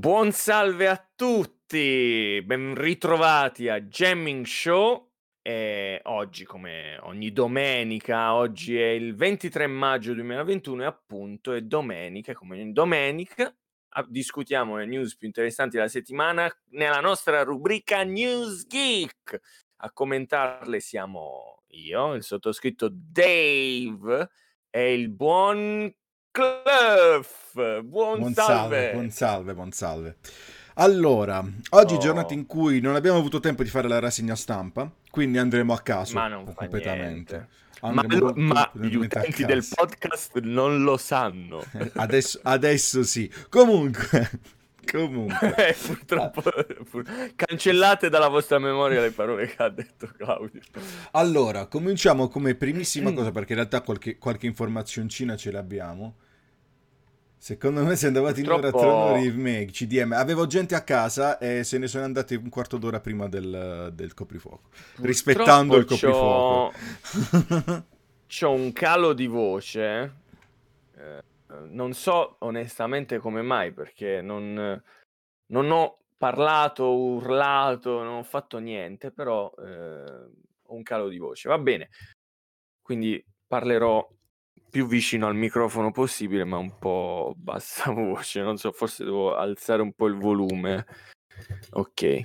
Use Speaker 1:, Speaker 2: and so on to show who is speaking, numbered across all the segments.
Speaker 1: Buon salve a tutti, ben ritrovati a Jamming Show. E oggi, come ogni domenica, oggi è il 23 maggio 2021 e appunto è domenica, come ogni domenica, discutiamo le news più interessanti della settimana nella nostra rubrica News Geek. A commentarle siamo io, il sottoscritto Dave e il buon Clef. Buon, buon salve. salve.
Speaker 2: Buon salve, buon salve. Allora, oggi oh. giornata in cui non abbiamo avuto tempo di fare la rassegna stampa, quindi andremo a caso
Speaker 1: ma non
Speaker 2: completamente.
Speaker 1: Ma, lo, ma gli utenti del podcast non lo sanno.
Speaker 2: adesso, adesso sì. Comunque, Comunque,
Speaker 1: eh, purtroppo pur... cancellate dalla vostra memoria le parole che ha detto Claudio.
Speaker 2: Allora, cominciamo come primissima cosa, perché in realtà qualche, qualche informazioncina ce l'abbiamo. Secondo me si è andato Purtroppo... in ora Remake, CDM. Avevo gente a casa e se ne sono andati un quarto d'ora prima del, del coprifuoco. Purtroppo rispettando il coprifuoco.
Speaker 1: C'ho... c'ho un calo di voce. Eh non so onestamente come mai, perché non, non ho parlato, urlato, non ho fatto niente, però eh, ho un calo di voce. Va bene, quindi parlerò più vicino al microfono possibile, ma un po' bassa voce. Non so, forse devo alzare un po' il volume. Ok.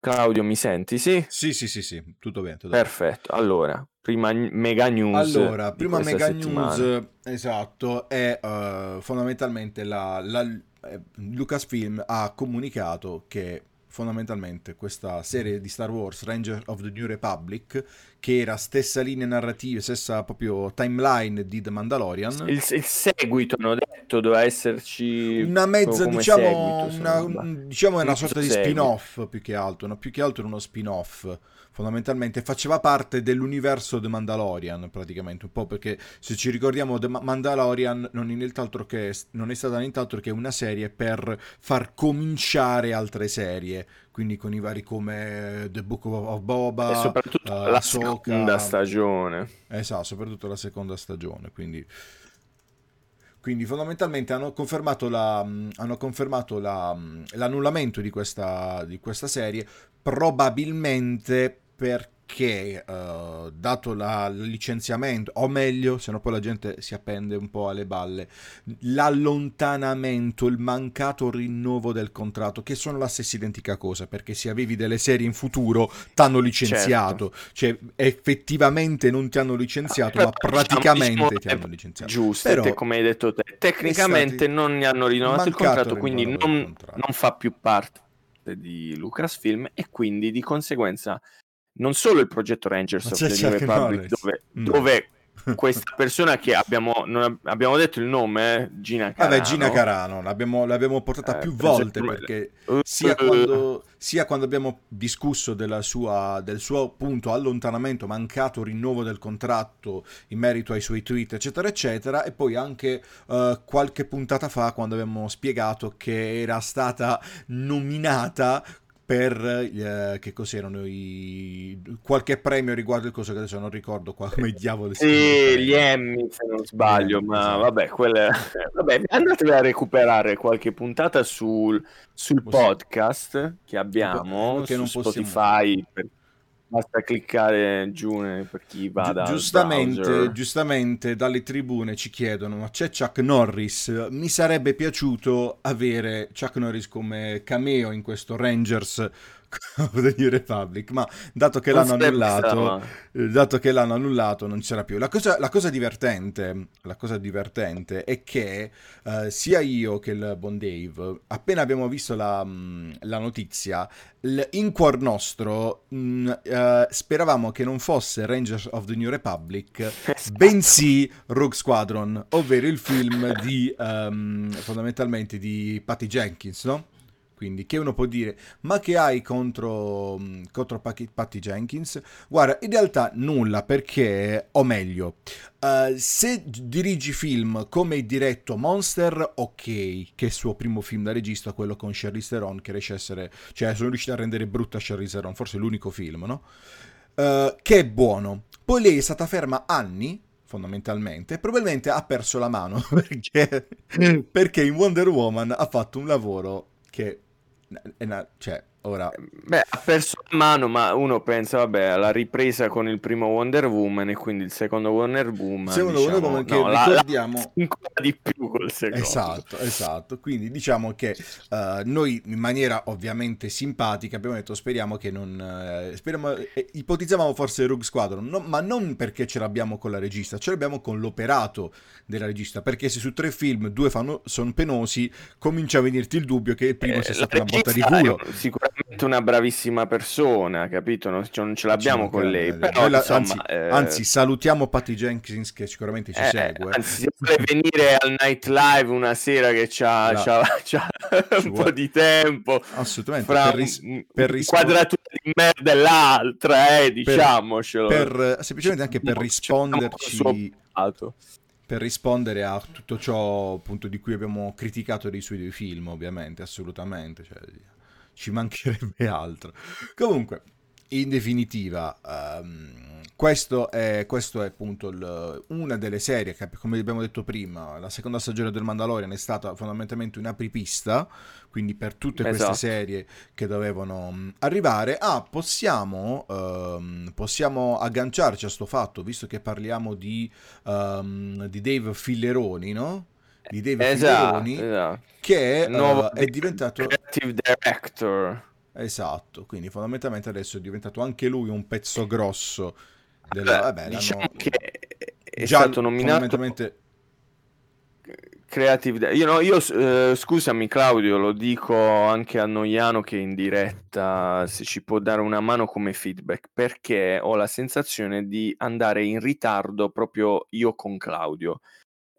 Speaker 1: Claudio, mi senti? Sì?
Speaker 2: Sì, sì, sì, sì, tutto bene. Tutto
Speaker 1: Perfetto. Bene. Allora, prima mega news.
Speaker 2: Allora, prima mega settimana. news, esatto, è uh, fondamentalmente la, la eh, Lucasfilm ha comunicato che fondamentalmente questa serie di Star Wars Ranger of the New Republic che era stessa linea narrativa, stessa proprio timeline di The Mandalorian.
Speaker 1: Il, il seguito, hanno detto, doveva esserci
Speaker 2: una mezza, diciamo, seguito, una, diciamo è una sorta di spin-off più che altro, no? più che altro uno spin-off fondamentalmente faceva parte dell'universo The Mandalorian praticamente, un po' perché se ci ricordiamo The Mandalorian non è, nient'altro che, non è stata nient'altro che una serie per far cominciare altre serie, quindi con i vari come The Book of Boba
Speaker 1: e soprattutto uh, la Ahsoka. seconda stagione.
Speaker 2: Esatto, soprattutto la seconda stagione, quindi quindi fondamentalmente hanno confermato, la, hanno confermato la, l'annullamento di questa, di questa serie, probabilmente perché uh, dato la, il licenziamento, o meglio, se no poi la gente si appende un po' alle balle, l'allontanamento, il mancato rinnovo del contratto, che sono la stessa identica cosa, perché se avevi delle serie in futuro ti hanno licenziato, certo. cioè effettivamente non ti hanno licenziato, ah, ma praticamente ti hanno licenziato.
Speaker 1: Giusto, Però, te, come hai detto te, tecnicamente non ne hanno rinnovato il contratto, quindi non, contratto. non fa più parte di Lucasfilm e quindi di conseguenza non solo il progetto Rangers of the New Republic, dove, no. dove questa persona che abbiamo, non abbiamo detto il nome, eh? Gina Carano.
Speaker 2: Vabbè, Gina Carano, l'abbiamo, l'abbiamo portata eh, più volte perché uh, sia, quando, sia, quando, abbiamo discusso sua, del suo appunto allontanamento, mancato rinnovo del contratto in merito ai suoi tweet, eccetera, eccetera, e poi anche uh, qualche puntata fa quando abbiamo spiegato che era stata nominata per eh, che cos'erano i qualche premio riguardo il coso che adesso non ricordo qua come diavolo
Speaker 1: si sì, gli Emmy se non sbaglio Emmy, ma esatto. vabbè quelle vabbè andatevi a recuperare qualche puntata sul, sul podcast che abbiamo che su Spotify per Basta cliccare giù per chi vada.
Speaker 2: Giustamente, giustamente dalle tribune ci chiedono: ma c'è Chuck Norris? Mi sarebbe piaciuto avere Chuck Norris come cameo in questo Rangers of the New Republic, ma dato che, l'hanno annullato, eh, dato che l'hanno annullato, non c'era più. La cosa, la cosa, divertente, la cosa divertente è che uh, sia io che il buon Dave, appena abbiamo visto la, mm, la notizia, in cuor nostro mh, mm, uh, speravamo che non fosse Rangers of the New Republic, esatto. bensì Rogue Squadron, ovvero il film di um, fondamentalmente di Patty Jenkins, no? Quindi che uno può dire, ma che hai contro, mm, contro Patty Jenkins? Guarda, in realtà nulla perché, o meglio, uh, se dirigi film come hai diretto Monster, ok, che è il suo primo film da regista, quello con Charlize Theron, che riesce a essere, cioè sono riuscito a rendere brutta Charlize Theron, forse l'unico film, no? Uh, che è buono. Poi lei è stata ferma anni fondamentalmente, probabilmente ha perso la mano perché, perché in Wonder Woman ha fatto un lavoro che è una, cioè, ora...
Speaker 1: Beh, ha perso la mano, ma uno pensa, vabbè, alla ripresa con il primo Wonder Woman e quindi il secondo Wonder Woman.
Speaker 2: Secondo
Speaker 1: diciamo,
Speaker 2: Wonder Woman che
Speaker 1: no,
Speaker 2: ricordiamo...
Speaker 1: la- ancora di più col secondo.
Speaker 2: Esatto, esatto. Quindi diciamo che eh, noi in maniera ovviamente simpatica abbiamo detto speriamo che non... eh, speriamo, eh, ipotizzavamo forse Rogue Squadron, no- ma non perché ce l'abbiamo con la regista, ce l'abbiamo con l'operato della regista, perché se su tre film due fanno, sono penosi, comincia a venirti il dubbio che il primo
Speaker 1: Eh,
Speaker 2: sia
Speaker 1: la
Speaker 2: stata una botta di culo.
Speaker 1: un- sicuramente una bravissima persona, capito? Non, cioè, non ce l'abbiamo con lei, però
Speaker 2: la-
Speaker 1: insomma,
Speaker 2: anzi,
Speaker 1: eh,
Speaker 2: anzi, salutiamo Patty Jenkins che sicuramente ci
Speaker 1: eh,
Speaker 2: segue.
Speaker 1: anzi, se vuole venire al night live una sera che c'ha,
Speaker 2: La-
Speaker 1: c'ha- c'ha un
Speaker 2: vuole-
Speaker 1: po' di tempo
Speaker 2: Assolutamente,
Speaker 1: fra
Speaker 2: per, ris- per rispo-
Speaker 1: un'inquadratura di merda e l'altra, eh, diciamocelo.
Speaker 2: per- semplicemente anche per
Speaker 1: No,
Speaker 2: risponderci per rispondere a tutto ciò appunto di cui abbiamo criticato dei suoi due film, ovviamente, assolutamente, cioè, ci mancherebbe altro. Comunque, in definitiva, ehm, questo, è, questo è appunto il- una delle serie che, come abbiamo detto prima, la seconda stagione del Mandalorian è stata fondamentalmente un'apripista, quindi per tutte queste
Speaker 1: Esatto.
Speaker 2: serie che dovevano mh, arrivare. Ah, possiamo, ehm, possiamo agganciarci a sto fatto, visto che parliamo di, ehm, di Dave Filleroni, no? Di Dave
Speaker 1: Esatto, esatto.
Speaker 2: che
Speaker 1: Il nuovo
Speaker 2: eh, è diventato...
Speaker 1: creative director.
Speaker 2: Esatto, quindi fondamentalmente adesso è diventato anche lui un pezzo grosso della... Vabbè,
Speaker 1: diciamo che è
Speaker 2: già
Speaker 1: stato nominato
Speaker 2: fondamentalmente...
Speaker 1: Creative Io, no, io eh, scusami Claudio, lo dico anche a Noiano che in diretta se ci può dare una mano come feedback, perché ho la sensazione di andare in ritardo proprio io con Claudio.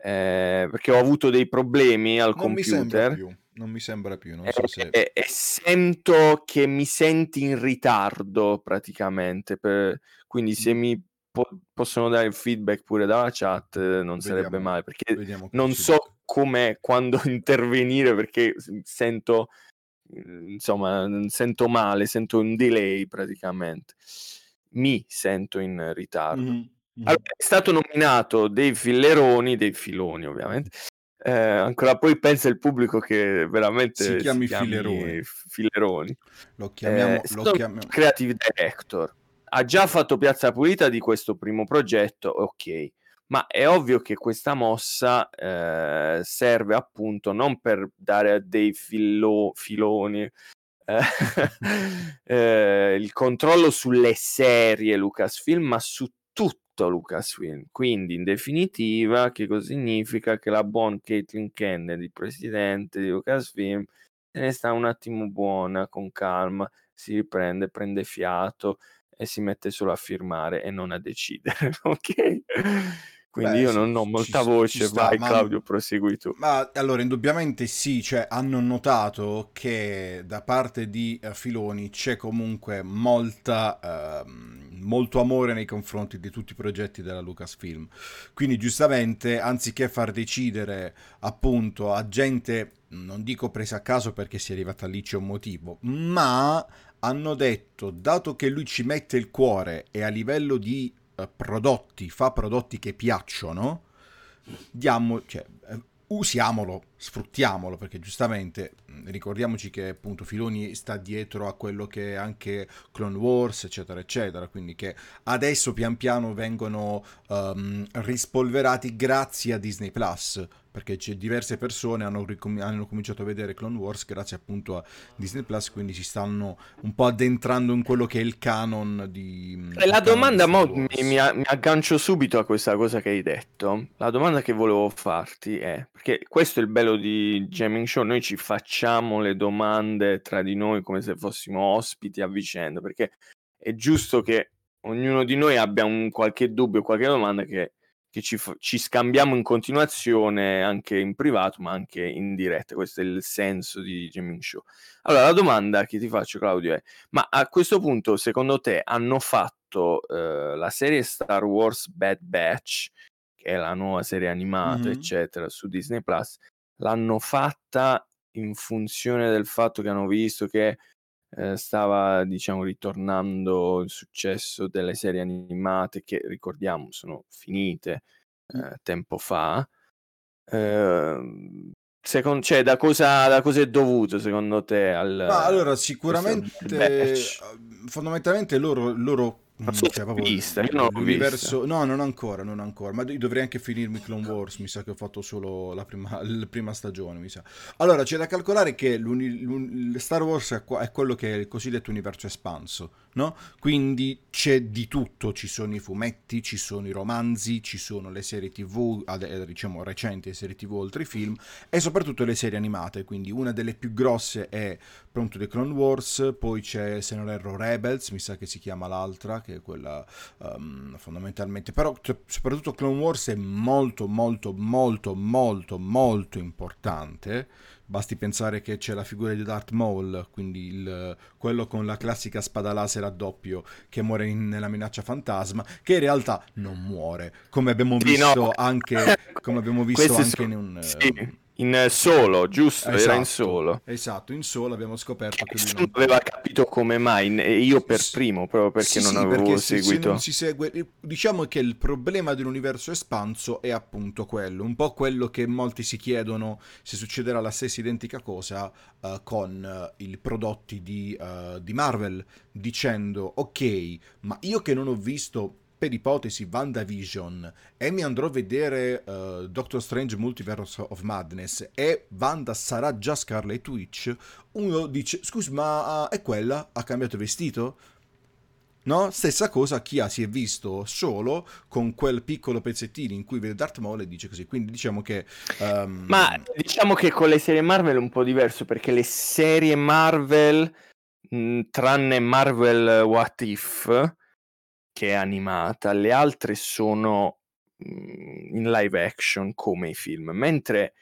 Speaker 1: Eh, perché ho avuto dei problemi al
Speaker 2: Non mi sembra
Speaker 1: computer
Speaker 2: più, non mi sembra più, non
Speaker 1: e,
Speaker 2: so se...
Speaker 1: e- e sento che mi senti in ritardo praticamente. per- quindi se
Speaker 2: Mm.
Speaker 1: mi po- possono dare il feedback pure dalla chat eh, non sarebbe
Speaker 2: Vediamo,
Speaker 1: male, perché non so
Speaker 2: dica.
Speaker 1: come quando intervenire perché sento eh, insomma sento male sento un delay praticamente mi sento in ritardo
Speaker 2: Mhm, mhm.
Speaker 1: Allora, è stato nominato dei filleroni dei filoni ovviamente. Eh, ancora poi pensa il pubblico che veramente
Speaker 2: Si chiami
Speaker 1: chiami
Speaker 2: Filleroni.
Speaker 1: filleroni.
Speaker 2: Lo chiamiamo...
Speaker 1: eh,
Speaker 2: lo chiamiamo...
Speaker 1: creative director. Ha già fatto piazza pulita di questo primo progetto ok. Ma è ovvio che questa mossa eh, serve appunto non per dare a dei filo- filoni eh, eh, il controllo sulle serie Lucasfilm, ma su tutto Lucasfilm. Quindi, in definitiva, che cosa significa? Che la buon Caitlin Kennedy, presidente di Lucasfilm, se ne sta un attimo buona, con calma, si riprende, prende fiato e si mette solo a firmare e non a decidere, ok? Quindi
Speaker 2: Beh,
Speaker 1: io non ho
Speaker 2: ci-
Speaker 1: molta
Speaker 2: ci
Speaker 1: voce,
Speaker 2: sta,
Speaker 1: vai
Speaker 2: ma-
Speaker 1: Claudio, prosegui tu.
Speaker 2: Ma allora, indubbiamente sì, cioè hanno notato che da parte di eh, Filoni c'è comunque molta, ehm, molto amore nei confronti di tutti i progetti della Lucasfilm. Quindi giustamente, anziché far decidere appunto a gente, non dico presa a caso perché si è arrivata lì c'è un motivo, ma hanno detto, dato che lui ci mette il cuore e a livello di eh, prodotti fa prodotti che piacciono, diamo, cioè, eh, usiamolo, sfruttiamolo, perché giustamente ricordiamoci che appunto Filoni sta dietro a quello che è anche Clone Wars, eccetera, eccetera, quindi che adesso pian piano vengono ehm, rispolverati grazie a Disney Plus, perché diverse persone hanno, ricom- hanno cominciato a vedere Clone Wars grazie appunto a Disney Plus, quindi si stanno un po' addentrando in quello che è il canon di...
Speaker 1: E la
Speaker 2: canon
Speaker 1: domanda,
Speaker 2: di
Speaker 1: mi, mi aggancio subito a questa cosa che hai detto. La domanda che volevo farti è, perché questo è il bello di Jamming Show, noi ci facciamo le domande tra di noi come se fossimo ospiti a vicenda, perché è giusto che ognuno di noi abbia un qualche dubbio, qualche domanda che, che ci, ci scambiamo in continuazione anche in privato, ma anche in diretta. Questo è il senso di Jamming Show. Allora, la domanda che ti faccio, Claudio, è: ma a questo punto, secondo te, hanno fatto eh, la serie Star Wars Bad Batch, che è la nuova serie animata,
Speaker 2: Mhm.
Speaker 1: eccetera, su Disney Plus, l'hanno fatta in funzione del fatto che hanno visto che eh, stava, diciamo, ritornando il successo delle serie animate che ricordiamo sono finite eh, tempo fa. Ehm, secondo, cioè, da cosa, da cosa è dovuto secondo te? Al,
Speaker 2: allora, sicuramente, fondamentalmente loro, loro
Speaker 1: non mm, so cioè, proprio vista, io non l'universo...
Speaker 2: No, non ancora, non ancora. Ma dovrei anche finirmi Clone Wars. Mi sa che ho fatto solo la prima, la prima stagione. Mi sa. Allora, c'è da calcolare che Star Wars è, quello che è il cosiddetto universo espanso, no? Quindi c'è di tutto. Ci sono i fumetti, ci sono i romanzi, ci sono le serie TV, diciamo recenti, serie TV oltre i film, e soprattutto le serie animate. Quindi una delle più grosse è pronto The Clone Wars, poi c'è, se non erro, Rebels, mi sa che si chiama l'altra, che è quella um, fondamentalmente, però soprattutto Clone Wars è molto molto molto molto molto importante, basti pensare che c'è la figura di Darth Maul, quindi il, quello con la classica spada laser a doppio che muore in, nella minaccia fantasma, che in realtà non muore, come abbiamo visto sì, no. anche, come abbiamo visto anche
Speaker 1: sono...
Speaker 2: in un...
Speaker 1: Sì in solo, giusto? Esatto, Era in esatto, solo.
Speaker 2: Esatto, in solo abbiamo scoperto
Speaker 1: che nessuno non... aveva capito come mai, io per primo, proprio perché sì, non sì, avevo perché seguito. Se, se non
Speaker 2: si segue, diciamo che il problema dell'universo espanso è appunto quello, un po' quello che molti si chiedono se succederà la stessa identica cosa uh, con uh, i prodotti di, uh, di Marvel, dicendo ok, ma io che non ho visto per ipotesi WandaVision e mi andrò a vedere uh, Doctor Strange Multiverse of Madness e Wanda sarà già Scarlet Witch, uno dice scusa ma uh, è quella? Ha cambiato vestito? No? Stessa cosa chi ha, si è visto solo con quel piccolo pezzettino in cui vede Darth Maul e dice così. Quindi diciamo che... Um...
Speaker 1: Ma diciamo che con le serie Marvel è un po' diverso perché le serie Marvel, mh, tranne Marvel What If, che è animata, le altre sono mhmm, in live action come i film, mentre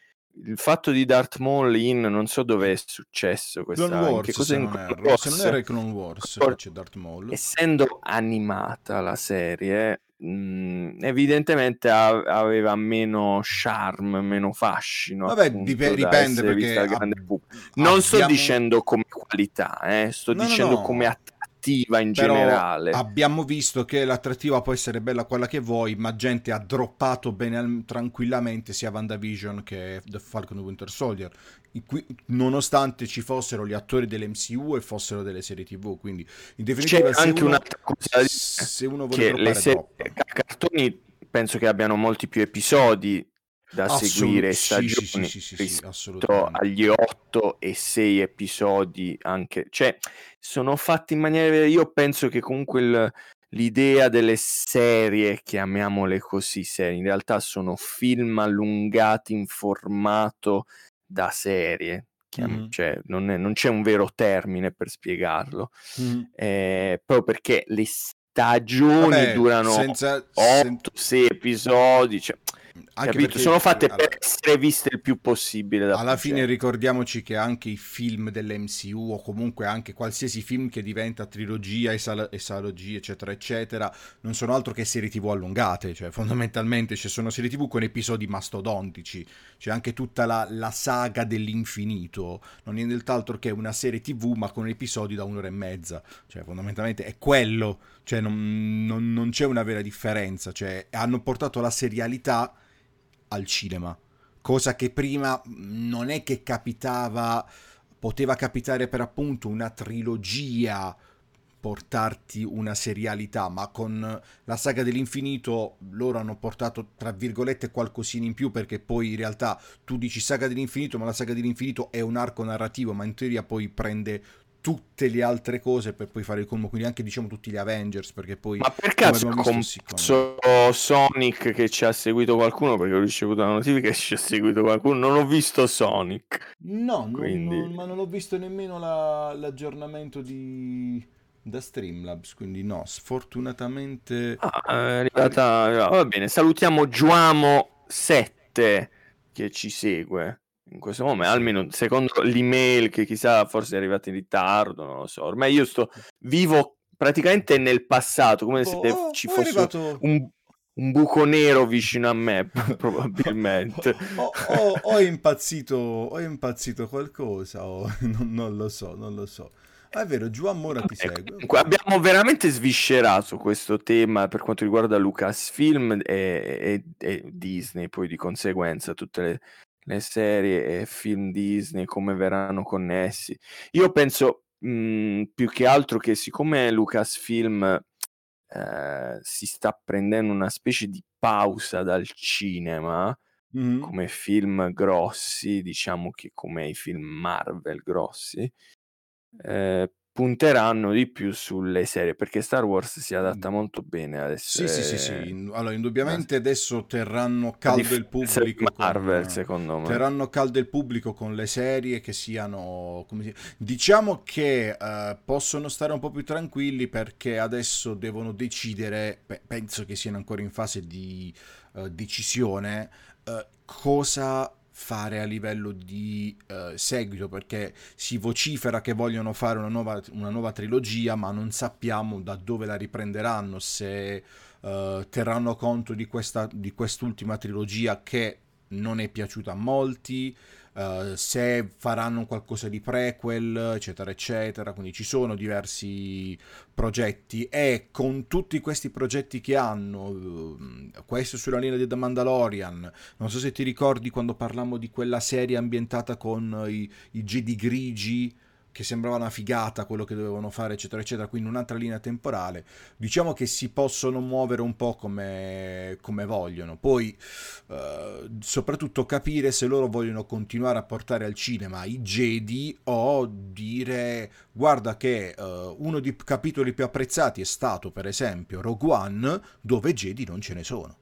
Speaker 1: il fatto di Darth Maul in non so dove è successo questa
Speaker 2: Clone Wars, che cosa se, non erro, se non era Clone Wars c'è Darth Maul.
Speaker 1: essendo animata la serie mh, mhmm, evidentemente a- aveva meno charme meno fascino
Speaker 2: vabbè dip- dipende perché ab-
Speaker 1: non sto dicendo come qualità eh, sto no, dicendo no, no. come att- attrattiva in Però generale.
Speaker 2: Abbiamo visto che l'attrattiva può essere bella quella che vuoi, ma gente ha droppato bene tranquillamente sia WandaVision che The Falcon Winter Soldier. Qui, nonostante ci fossero gli attori dell'MCU e fossero delle serie TV, quindi in definitiva
Speaker 1: C'è anche
Speaker 2: uno,
Speaker 1: un'altra cosa se uno vuole che le serie, cartoni penso che abbiano molti più episodi da Assolut- seguire stagioni sì, sì, sì, rispetto agli 8 e 6 episodi anche cioè sono fatti in maniera io penso che comunque il, l'idea delle serie chiamiamole così serie in realtà sono film allungati in formato da serie mm. cioè, non, è, non, c'è un vero termine per spiegarlo mm. eh, proprio perché le stagioni Vabbè, durano senza, 8 6 episodi cioè, anche Capito? Sono fatte allora, per essere viste il più possibile.
Speaker 2: alla fine gente. ricordiamoci che anche i film dell'MCU o comunque anche qualsiasi film che diventa trilogia, esalogia, eccetera, eccetera, non sono altro che serie tv allungate. Cioè, fondamentalmente ci sono serie tv con episodi mastodontici. C'è anche tutta la, la saga dell'infinito. Non è nient'altro che una serie tv ma con episodi da un'ora e mezza. Cioè, fondamentalmente è quello. Cioè, non, non, non c'è una vera differenza. Cioè, hanno portato la serialità al cinema, cosa che prima non è che capitava, poteva capitare per appunto una trilogia portarti una serialità, ma con la saga dell'infinito loro hanno portato tra virgolette qualcosina in più perché poi in realtà tu dici saga dell'infinito, ma la saga dell'infinito è un arco narrativo, ma in teoria poi prende tutte le altre cose per poi fare il colmo, quindi anche diciamo tutti gli Avengers, perché poi...
Speaker 1: Ma per caso comparso Sonic che ci ha seguito qualcuno, perché ho ricevuto la notifica che ci ha seguito qualcuno, non ho visto Sonic.
Speaker 2: No, quindi... non, ma non ho visto nemmeno la, l'aggiornamento di da Streamlabs, quindi no, sfortunatamente...
Speaker 1: Ah, è arrivata... Va bene, salutiamo Giuamo 7 che ci segue in questo momento, almeno secondo l'email che chissà forse è arrivata in ritardo, non lo so. Ormai io sto vivo praticamente nel passato, come se oh, ci fosse arrivato... un, un, buco nero vicino a me, probabilmente.
Speaker 2: ho, ho, ho, impazzito, ho impazzito qualcosa, o... non, non, lo so, non lo so. Ah, è vero, Giuan Mora ti segue.
Speaker 1: Comunque, abbiamo veramente sviscerato questo tema per quanto riguarda Lucasfilm e, e, e Disney, poi di conseguenza tutte le le serie e film Disney, come verranno connessi. Io penso mh, mhmm, più che altro che siccome Lucasfilm eh, si sta prendendo una specie di pausa dal cinema, mm-hmm. come film grossi, diciamo che come i film Marvel grossi, eh, punteranno di più sulle serie perché Star Wars si adatta molto bene ad essere
Speaker 2: sì sì sì, sì. allora indubbiamente adesso terranno caldo il pubblico
Speaker 1: Marvel con, secondo me
Speaker 2: terranno caldo il pubblico con le serie che siano come diciamo che uh, possono stare un po' più tranquilli perché adesso devono decidere beh, penso che siano ancora in fase di uh, decisione uh, cosa fare a livello di uh, seguito perché si vocifera che vogliono fare una nuova, una nuova, trilogia ma non sappiamo da dove la riprenderanno se uh, terranno conto di, questa, di quest'ultima trilogia che non è piaciuta a molti uh, se faranno qualcosa di prequel, eccetera, eccetera. Quindi ci sono diversi progetti e con tutti questi progetti che hanno, uh, questo sulla linea di The Mandalorian, non so se ti ricordi quando parlammo di quella serie ambientata con i, i Jedi grigi che sembrava una figata quello che dovevano fare, eccetera, eccetera, quindi un'altra linea temporale. Diciamo che si possono muovere un po' come, come vogliono. Poi, eh, soprattutto, capire se loro vogliono continuare a portare al cinema i Jedi o dire, guarda che eh, uno dei capitoli più apprezzati è stato, per esempio, Rogue One, dove Jedi non ce ne sono.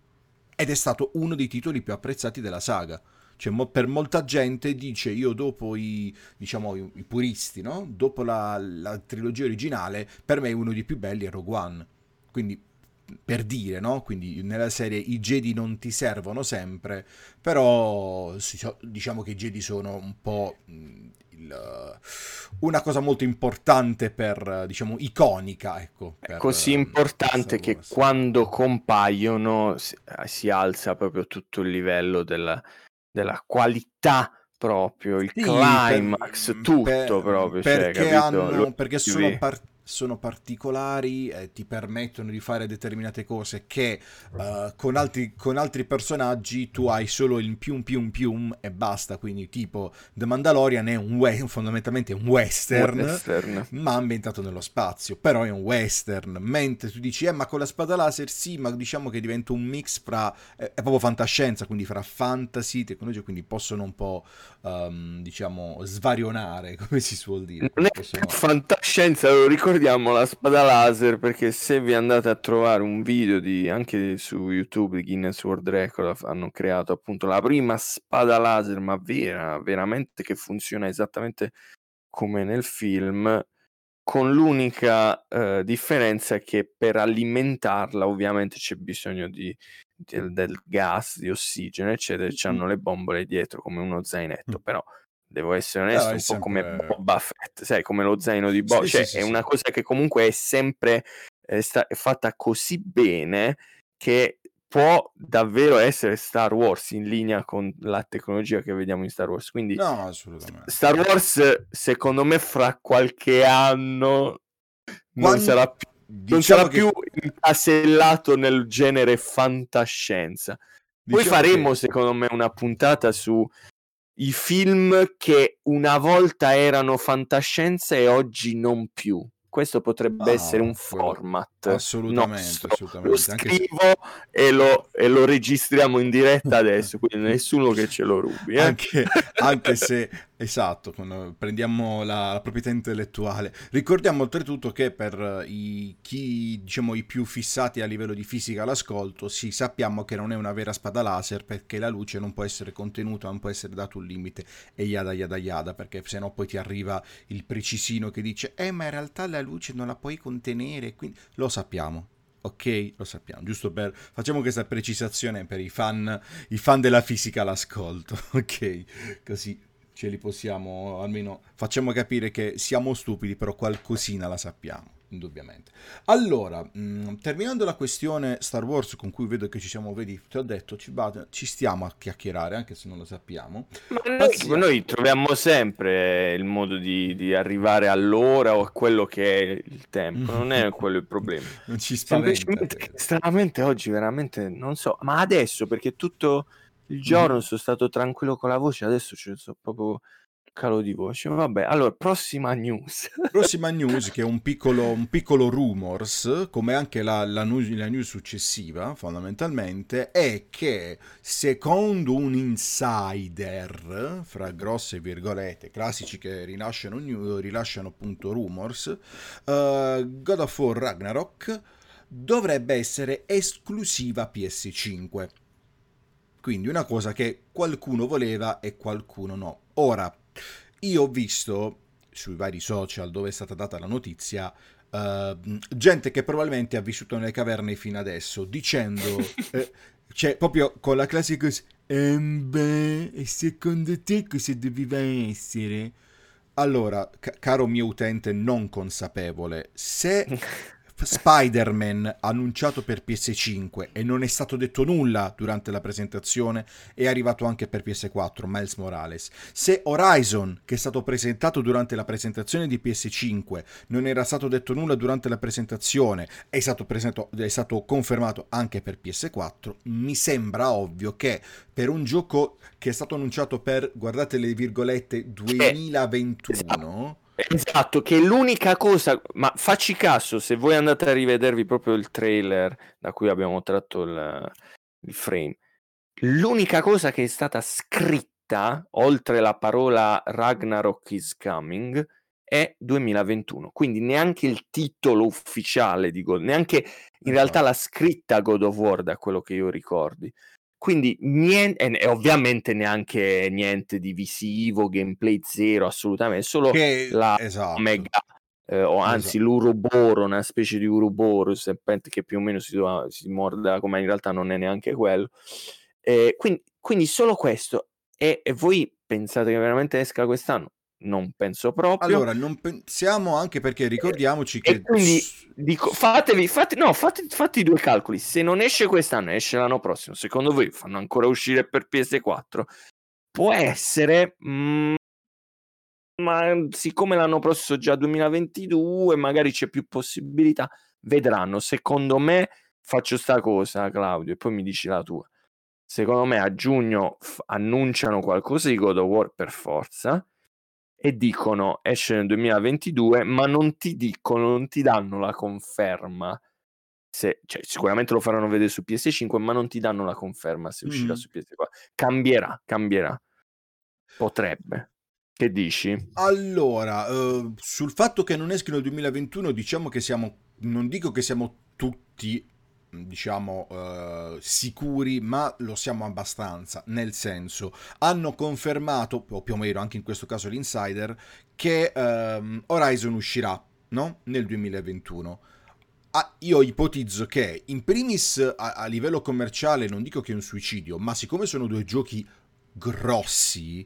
Speaker 2: Ed è stato uno dei titoli più apprezzati della saga. Cioè, mo, per molta gente dice io dopo i, diciamo, i, i puristi, no? Dopo la, la, trilogia originale, per me uno dei più belli è Rogue One. Quindi, per dire, no? Quindi nella serie i Jedi non ti servono sempre, però diciamo che i Jedi sono un po' il, una cosa molto importante per, diciamo, iconica, ecco.
Speaker 1: Per, così importante che quando compaiono si, si alza proprio tutto il livello del della qualità proprio, il sì, climax, per, tutto proprio.
Speaker 2: Cioè, perché, cioè, hanno, perché sono, par- sono particolari e ti permettono di fare determinate cose che uh, con, altri, con, altri, personaggi tu hai solo il pium pium pium e basta, quindi tipo The Mandalorian è un we- fondamentalmente un western, western, ma ambientato nello spazio, però è un western, mentre tu dici eh ma con la spada laser sì, ma diciamo che diventa un mix fra, è, è proprio fantascienza, quindi fra fantasy, tecnologia, quindi possono un po' um, diciamo svarionare, come si suol dire.
Speaker 1: Non è
Speaker 2: possono...
Speaker 1: fantascienza, lo ricordo ricordiamo la spada laser perché se vi andate a trovare un video di, anche su YouTube di Guinness World Record hanno creato appunto la prima spada laser ma vera, veramente che funziona esattamente come nel film con l'unica eh, differenza che per alimentarla ovviamente c'è bisogno di, di, del gas, di ossigeno eccetera, e hanno le bombole dietro come uno zainetto, mm. però devo essere onesto, no, un po' come Boba Fett, sai, come lo zaino di Boba, sì, cioè sì, è sì, una cosa che comunque è sempre è, sta- è fatta così bene che può davvero essere Star Wars in linea con la tecnologia che vediamo in Star Wars. Quindi
Speaker 2: no.
Speaker 1: Star Wars, secondo me, fra qualche anno Quando... non sarà più, diciamo non sarà che... più incasellato nel genere fantascienza. Poi diciamo faremo, che... secondo me, una puntata su i film che una volta erano fantascienza e oggi non più. Questo potrebbe ah, essere un format.
Speaker 2: Assolutamente, nostro. assolutamente.
Speaker 1: Lo scrivo e, lo, e, lo, registriamo in diretta adesso, quindi nessuno che ce lo rubi. Eh?
Speaker 2: Anche, anche, se Esatto, prendiamo la, la, proprietà intellettuale. Ricordiamo oltretutto che per i, chi, diciamo, i più fissati a livello di fisica all'ascolto, sì, sappiamo che non è una vera spada laser perché la luce non può essere contenuta, non può essere dato un limite e yada yada yada, perché sennò poi ti arriva il precisino che dice eh ma in realtà la luce non la puoi contenere, quindi lo sappiamo. Ok, lo sappiamo, giusto per... facciamo questa precisazione per i fan, i fan della fisica all'ascolto, ok? Così ce li possiamo, almeno facciamo capire che siamo stupidi, però qualcosina la sappiamo indubbiamente. Allora, mh, mm, terminando la questione Star Wars con cui vedo che ci siamo, vedi, ti ho detto, ci, vado, ci stiamo a chiacchierare, anche se non lo sappiamo.
Speaker 1: Ma noi, noi troviamo sempre il modo di, di, arrivare all'ora o a quello che è il tempo, non è quello il problema.
Speaker 2: non ci spaventa.
Speaker 1: Semplicemente, stranamente oggi veramente, non so, ma adesso perché tutto il giorno mm. sono stato tranquillo con la voce, adesso ci sono proprio calo di voce. Vabbè, allora, prossima news.
Speaker 2: Prossima news, che è un piccolo, un piccolo rumors, come anche la, la, news, la, news, successiva, fondamentalmente, è che secondo un insider, fra grosse virgolette, classici che rilasciano, rilasciano appunto rumors, uh, God of War Ragnarok dovrebbe essere esclusiva PS5. Quindi una cosa che qualcuno voleva e qualcuno no. Ora, io ho visto sui vari social dove è stata data la notizia uh, gente che probabilmente ha vissuto nelle caverne fino adesso dicendo, eh, cioè proprio con la classica ehm beh, e secondo te cosa doveva essere? Allora, ca- caro mio utente non consapevole, se Spider-Man annunciato per PS5 e non è stato detto nulla durante la presentazione, è arrivato anche per PS4, Miles Morales. Se Horizon, che è stato presentato durante la presentazione di PS5, non era stato detto nulla durante la presentazione, è stato, è stato confermato anche per PS4, mi sembra ovvio che per un gioco che è stato annunciato per, guardate le virgolette, 2021
Speaker 1: Esatto, che l'unica cosa, ma facci caso, se voi andate a rivedervi proprio il trailer da cui abbiamo tratto il, il frame, l'unica cosa che è stata scritta, oltre la parola Ragnarok is coming, è 2021. Quindi neanche il titolo ufficiale di God, neanche in realtà la scritta God of War, da quello che io ricordi. Quindi niente, e ovviamente neanche niente di visivo, gameplay zero, assolutamente, solo che, la esatto. mega, eh, o anzi esatto. l'Uroboro, una specie di Uroboro, serpente che più o meno si, si morda, come in realtà non è neanche quello. Eh, quindi, quindi, solo questo. E, e voi pensate che veramente esca quest'anno? Non penso proprio.
Speaker 2: Allora, non pensiamo anche perché ricordiamoci che...
Speaker 1: E quindi dico, fatevi, fate, no, fate, fate i due calcoli. Se non esce quest'anno, esce l'anno prossimo. Secondo voi fanno ancora uscire per PS4? Può essere, mh, mm, ma siccome l'anno prossimo è già 2022, magari c'è più possibilità. Vedranno. Secondo me, faccio sta cosa, Claudio, e poi mi dici la tua. Secondo me a giugno f- annunciano qualcosa di God of War per forza e dicono esce nel 2022, ma non ti dicono, non ti danno la conferma. Se, cioè, sicuramente lo faranno vedere su PS5, ma non ti danno la conferma se uscirà mm. su PS4. Cambierà, cambierà. Potrebbe. Che dici?
Speaker 2: Allora, uh, sul fatto che non esca nel 2021, diciamo che siamo, non dico che siamo tutti diciamo uh, sicuri ma lo siamo abbastanza nel senso hanno confermato o più o meno anche in questo caso l'insider che um, Horizon uscirà no? nel 2021 ah, io ipotizzo che in primis a, a livello commerciale non dico che è un suicidio ma siccome sono due giochi grossi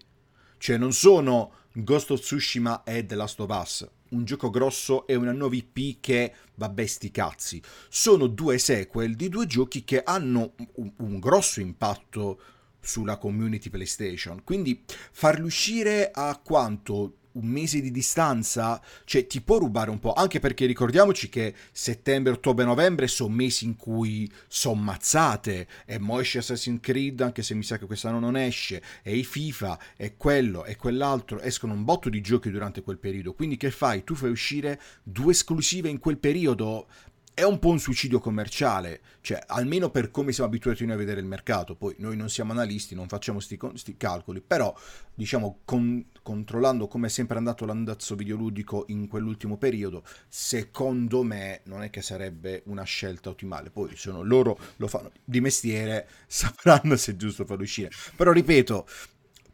Speaker 2: cioè non sono Ghost of Tsushima e The Last of Us un gioco grosso e una nuova IP che, vabbè sti cazzi, sono due sequel di due giochi che hanno un, un grosso impatto sulla community PlayStation. Quindi farli uscire a quanto un mese di distanza, cioè ti può rubare un po', anche perché ricordiamoci che settembre, ottobre, novembre sono mesi in cui sono mazzate, e mo esce Assassin's Creed, anche se mi sa che quest'anno non esce, e i FIFA, e quello, e quell'altro, escono un botto di giochi durante quel periodo, quindi che fai? Tu fai uscire due esclusive in quel periodo, è un po' un suicidio commerciale, cioè almeno per come siamo abituati noi a vedere il mercato, poi noi non siamo analisti, non facciamo questi calcoli, però diciamo con, controllando come è sempre andato l'andazzo videoludico in quell'ultimo periodo, secondo me non è che sarebbe una scelta ottimale, poi sono loro lo fanno di mestiere, sapranno se è giusto farlo uscire, però ripeto,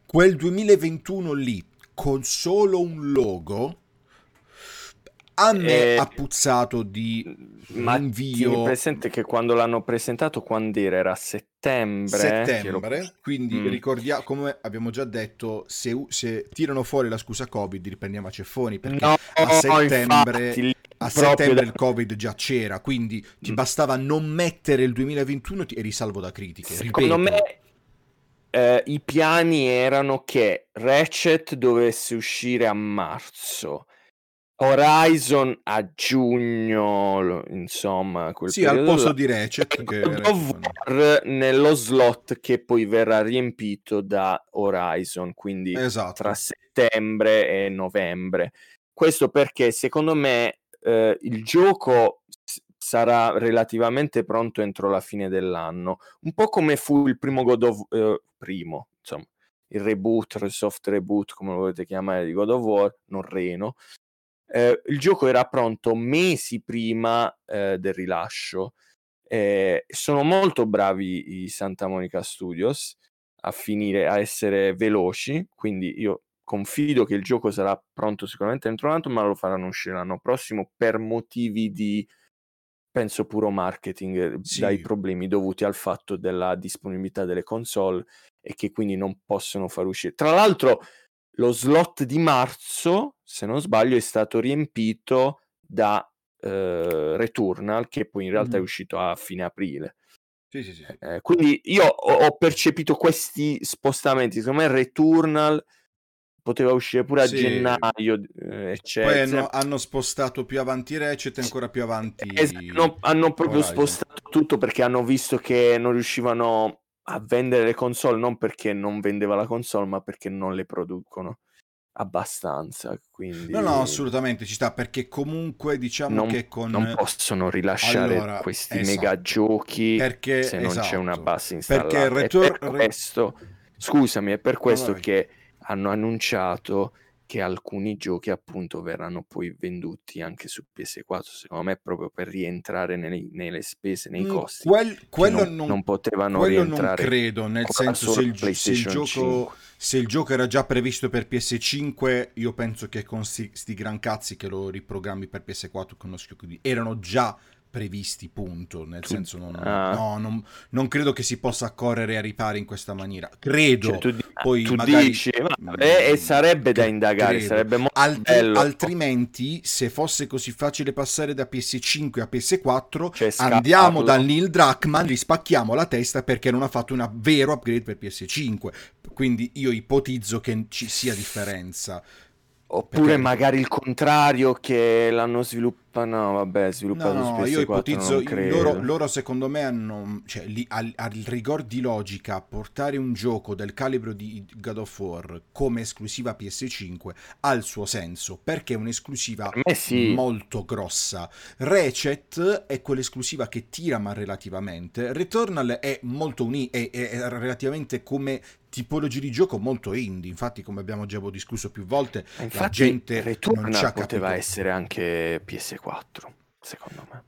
Speaker 2: quel 2021 lì con solo un logo a me eh, ha puzzato di
Speaker 1: ma invio. Ma presente che quando l'hanno presentato, quando era? Era settembre?
Speaker 2: Settembre, ero... quindi mm. ricordiamo, come abbiamo già detto, se, se, tirano fuori la scusa Covid, riprendiamo a ceffoni, perché no, a settembre... Infatti, a settembre da... il Covid già c'era, quindi ti mm. bastava non mettere il 2021 e eri salvo da critiche.
Speaker 1: Secondo Ripeto. me eh, i piani erano che Ratchet dovesse uscire a marzo Horizon a giugno, insomma,
Speaker 2: quel sì, al posto là. di che
Speaker 1: War nello slot che poi verrà riempito da Horizon, quindi esatto. tra settembre e novembre. Questo perché secondo me eh, il gioco sarà relativamente pronto entro la fine dell'anno, un po' come fu il primo God of eh, primo, insomma, il reboot, il soft reboot, come lo volete chiamare, di God of War, non Reno, eh, il gioco era pronto mesi prima eh, del rilascio. Eh, sono molto bravi i Santa Monica Studios a finire a essere veloci, quindi io confido che il gioco sarà pronto sicuramente entro l'anno, ma lo faranno uscire l'anno prossimo per motivi di penso puro marketing eh, sì. dai problemi dovuti al fatto della disponibilità delle console e che quindi non possono far uscire. Tra l'altro lo slot di marzo, se non sbaglio, è stato riempito da eh, Returnal, che poi in realtà mm. è uscito a fine aprile.
Speaker 2: Sì, sì, sì.
Speaker 1: Eh, quindi io ho, ho, percepito questi spostamenti. Secondo me Returnal poteva uscire pure a gennaio, eh, eccetera.
Speaker 2: Poi hanno, hanno, spostato più avanti Recet e ancora più avanti.
Speaker 1: Esatto, hanno proprio Horizon. spostato tutto perché hanno visto che non riuscivano a vendere le console non perché non vendeva la console, ma perché non le producono abbastanza. Quindi...
Speaker 2: No, no, assolutamente ci sta perché comunque diciamo
Speaker 1: non,
Speaker 2: che con...
Speaker 1: Non possono rilasciare allora, questi esatto, mega giochi perché, se non esatto, c'è una esatto. base installata. Perché il retor... per questo, scusami, è per questo no, che hanno annunciato che alcuni giochi appunto verranno poi venduti anche su PS4, secondo me proprio per rientrare nelle, nelle spese, nei costi.
Speaker 2: Quel, quello non,
Speaker 1: non, non, potevano quello rientrare.
Speaker 2: non credo, nel senso se il, se il, gioco, se il, gioco, era già previsto per PS5, io penso che con sti, sti gran cazzi che lo riprogrammi per PS4 conosco, quindi erano già previsti, punto. Nel senso, non, ah. no, non, non, credo che si possa correre a ripari in questa maniera. Credo. Cioè,
Speaker 1: tu,
Speaker 2: poi
Speaker 1: tu
Speaker 2: magari,
Speaker 1: dici, e sarebbe da indagare, credo. sarebbe molto Altri, bello.
Speaker 2: Altrimenti, se fosse così facile passare da PS5 a PS4, cioè, andiamo da Neil Druckmann, gli spacchiamo la testa perché non ha fatto un vero upgrade per PS5. Quindi io ipotizzo che ci sia differenza.
Speaker 1: Oppure Perché... magari il contrario che l'hanno sviluppato, no vabbè, sviluppato no, no, io ipotizzo,
Speaker 2: loro, loro, secondo me hanno, cioè li, al, al, rigor di logica, portare un gioco del calibro di God of War come esclusiva PS5 ha il suo senso, perché è un'esclusiva sì. molto grossa. Recet è quell'esclusiva che tira ma relativamente, Returnal è molto unito, è, è, è relativamente come tipologie di gioco molto indie. Infatti, come abbiamo già discusso più volte, Infatti, la gente
Speaker 1: Returnal
Speaker 2: non ci ha
Speaker 1: poteva
Speaker 2: capito.
Speaker 1: essere anche PS4, secondo me.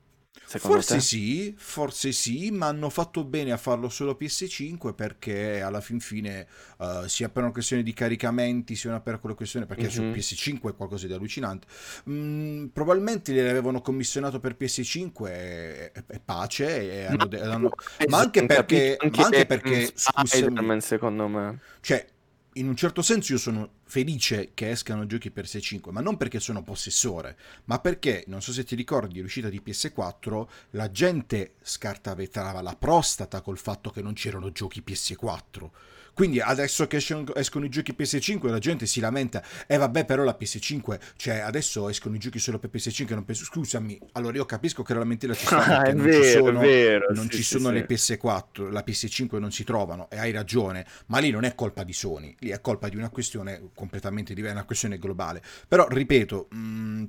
Speaker 2: Secondo forse te? sì, forse sì, ma hanno fatto bene a farlo solo PS5 perché alla fin fine, uh, sia per una questione di caricamenti, sia per quella questione, perché mm-hmm. su PS5 è qualcosa di allucinante. Mm, probabilmente li avevano commissionato per PS5 e, e pace, e ma, hanno, ma anche perché, anche, ma anche perché
Speaker 1: scusami, secondo me.
Speaker 2: Cioè, in un certo senso io sono felice che escano giochi per 6.5, ma non perché sono possessore, ma perché, non so se ti ricordi, l'uscita di PS4, la gente scartavetrava la prostata col fatto che non c'erano giochi PS4 quindi adesso che escono i giochi PS5 la gente si lamenta, e eh vabbè però la PS5, cioè adesso escono i giochi solo per PS5 non penso, scusami, allora io capisco che la lamentela ci sta
Speaker 1: ah, non vero, ci sono,
Speaker 2: vero, non sì, ci sono sì, le PS4, la PS5 non si trovano e hai ragione, ma lì non è colpa di Sony, lì è colpa di una questione completamente diversa, una questione globale. Però ripeto, mh, mm,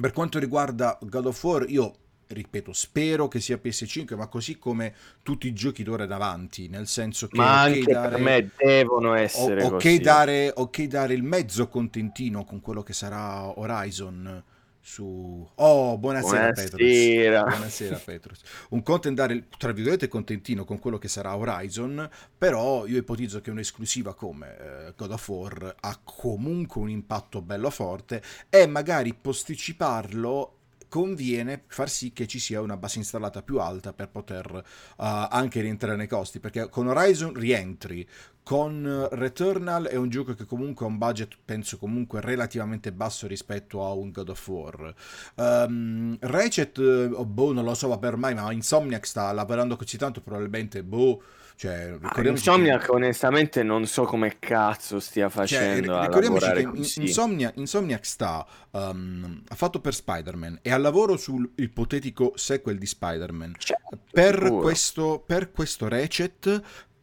Speaker 2: per quanto riguarda God of War, io ripeto, spero che sia PS5, ma così come tutti i giochi d'ora in avanti, nel senso che...
Speaker 1: Ma okay anche dare, per me devono essere
Speaker 2: ok
Speaker 1: così.
Speaker 2: Dare, ok dare il mezzo contentino con quello che sarà Horizon su... Oh, buonasera, buonasera. Petrus. Buonasera Petrus. Un conto è dare, tra virgolette, contentino con quello che sarà Horizon, però io ipotizzo che un'esclusiva come eh, God of War ha comunque un impatto bello forte e magari posticiparlo conviene far sì che ci sia una base installata più alta per poter uh, anche rientrare nei costi, perché con Horizon rientri, con Returnal è un gioco che comunque ha un budget, penso comunque relativamente basso rispetto a un God of War. Um, Ratchet, oh, boh, non lo so, per mai, ma Insomniac sta lavorando così tanto, probabilmente, boh... Cioè,
Speaker 1: ah, Insomniac, che... onestamente, non so come cazzo stia cioè, facendo. Cioè, ricordiamoci che
Speaker 2: Insomnia, Insomniac sta. Um, ha fatto per Spider-Man e al lavoro sul ipotetico sequel di Spider-Man. Certo, per, questo, per questo Ratchet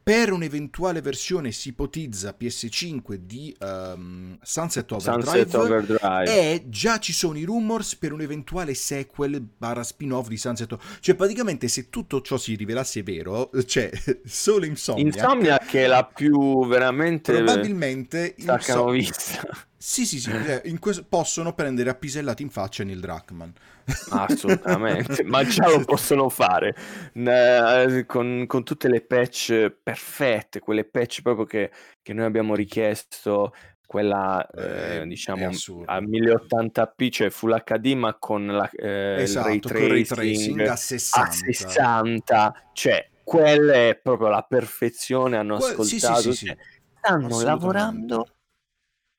Speaker 2: per un'eventuale versione si ipotizza PS5 di um, Sunset, Overdrive, Sunset Overdrive e già ci sono i rumors per un eventuale sequel barra spin-off di Sunset Overdrive. Cioè praticamente se tutto ciò si rivelasse vero, cioè solo Insomniac...
Speaker 1: Insomniac è la più veramente...
Speaker 2: Probabilmente...
Speaker 1: Insomniac... vista.
Speaker 2: Sì, sì, sì, eh, questo, possono prendere a pisellati in faccia Neil Druckmann.
Speaker 1: Assolutamente, ma già lo possono fare. Eh, con, con, tutte le patch perfette, quelle patch proprio che, che noi abbiamo richiesto, quella eh, eh diciamo a 1080p, cioè Full HD, ma con la, eh, esatto, il ray tracing, ray tracing a 60. a 60, cioè quella è proprio la perfezione, hanno que- ascoltato, sì, sì, sì, cioè, stanno lavorando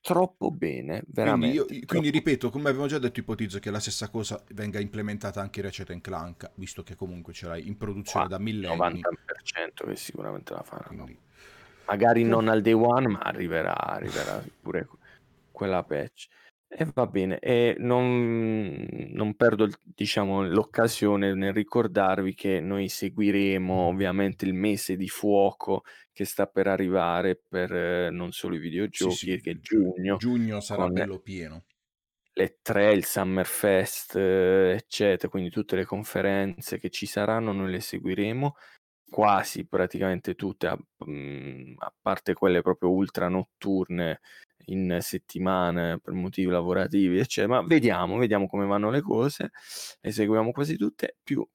Speaker 1: troppo bene, veramente.
Speaker 2: Quindi, io, quindi ripeto, come abbiamo già detto, ipotizzo che la stessa cosa venga implementata anche in Ratchet Clank, visto che comunque ce l'hai in produzione Qua, da millenni.
Speaker 1: 90% che sicuramente la faranno. Quindi... Magari non al day one, ma arriverà, arriverà pure quella patch. E va bene, e non, non perdo diciamo, l'occasione nel ricordarvi che noi seguiremo ovviamente il mese di fuoco che sta per arrivare per eh, non solo i videogiochi, sì, che è giugno.
Speaker 2: Giugno sarà bello pieno.
Speaker 1: Le tre, il Summerfest, eh, eccetera, quindi tutte le conferenze che ci saranno noi le seguiremo quasi praticamente tutte, a, mh, mhmm, a parte quelle proprio ultra notturne in settimana per motivi lavorativi, eccetera. Ma vediamo, vediamo come vanno le cose. Le seguiamo quasi tutte, più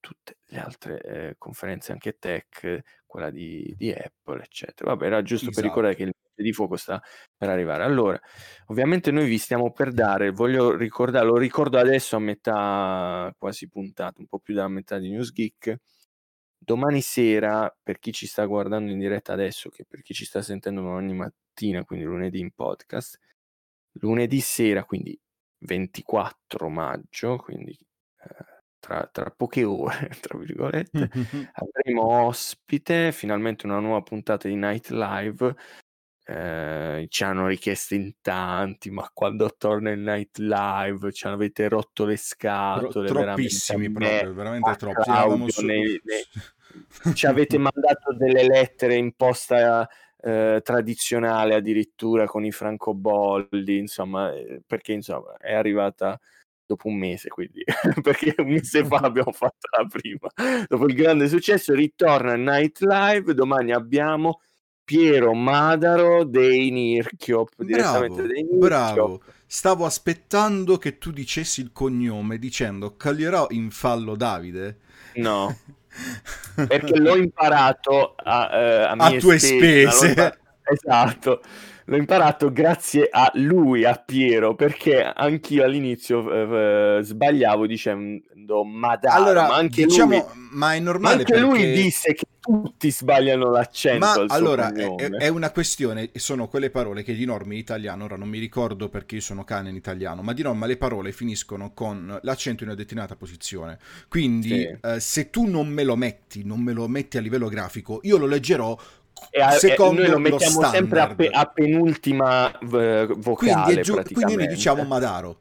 Speaker 1: tutte le altre eh, conferenze anche tech, quella di, di, Apple, eccetera. Vabbè, era giusto esatto. per ricordare che il di fuoco sta per arrivare. Allora, ovviamente noi vi stiamo per dare, voglio ricordare, lo ricordo adesso a metà quasi puntata, un po' più della metà di News Geek. Domani sera, per chi ci sta guardando in diretta adesso, che per chi ci sta sentendo ogni mattina, quindi lunedì in podcast, lunedì sera, quindi 24 maggio, quindi eh, tra, tra, poche ore, tra virgolette, avremo ospite finalmente una nuova puntata di Night Live. Eh, ci hanno richiesto in tanti, ma quando torna il Night Live ci avete rotto le scatole.
Speaker 2: Troppissimi proprio, veramente troppi. Claudio,
Speaker 1: su... nei, nei... ci avete mandato delle lettere in posta eh, tradizionale addirittura con i francobolli, insomma, eh, perché insomma è arrivata dopo un mese, quindi perché un mese fa abbiamo fatto la prima. Dopo il grande successo ritorna Night Live, domani abbiamo Piero Madaro dei Nirchiop,
Speaker 2: direttamente bravo, dei Nirchiop. Bravo, stavo aspettando che tu dicessi il cognome dicendo caglierò in fallo Davide.
Speaker 1: No, perché l'ho imparato a, uh, a,
Speaker 2: a tue spese. spese.
Speaker 1: Esatto l'ho imparato grazie a lui, a Piero, perché anch'io all'inizio eh, eh sbagliavo dicendo Madara,
Speaker 2: allora,
Speaker 1: ma anche
Speaker 2: diciamo,
Speaker 1: lui,
Speaker 2: ma è normale
Speaker 1: anche
Speaker 2: perché...
Speaker 1: lui disse che tutti sbagliano l'accento.
Speaker 2: Ma allora è, è, una questione, sono quelle parole che di norma in italiano, ora non mi ricordo perché io sono cane in italiano, ma di norma le parole finiscono con l'accento in una determinata posizione. Quindi sì. eh, se tu non me lo metti, non me lo metti a livello grafico, io lo leggerò
Speaker 1: e a, Secondo noi lo mettiamo lo sempre a, pe, a penultima v- vocale.
Speaker 2: Quindi, giu- quindi noi diciamo Madaro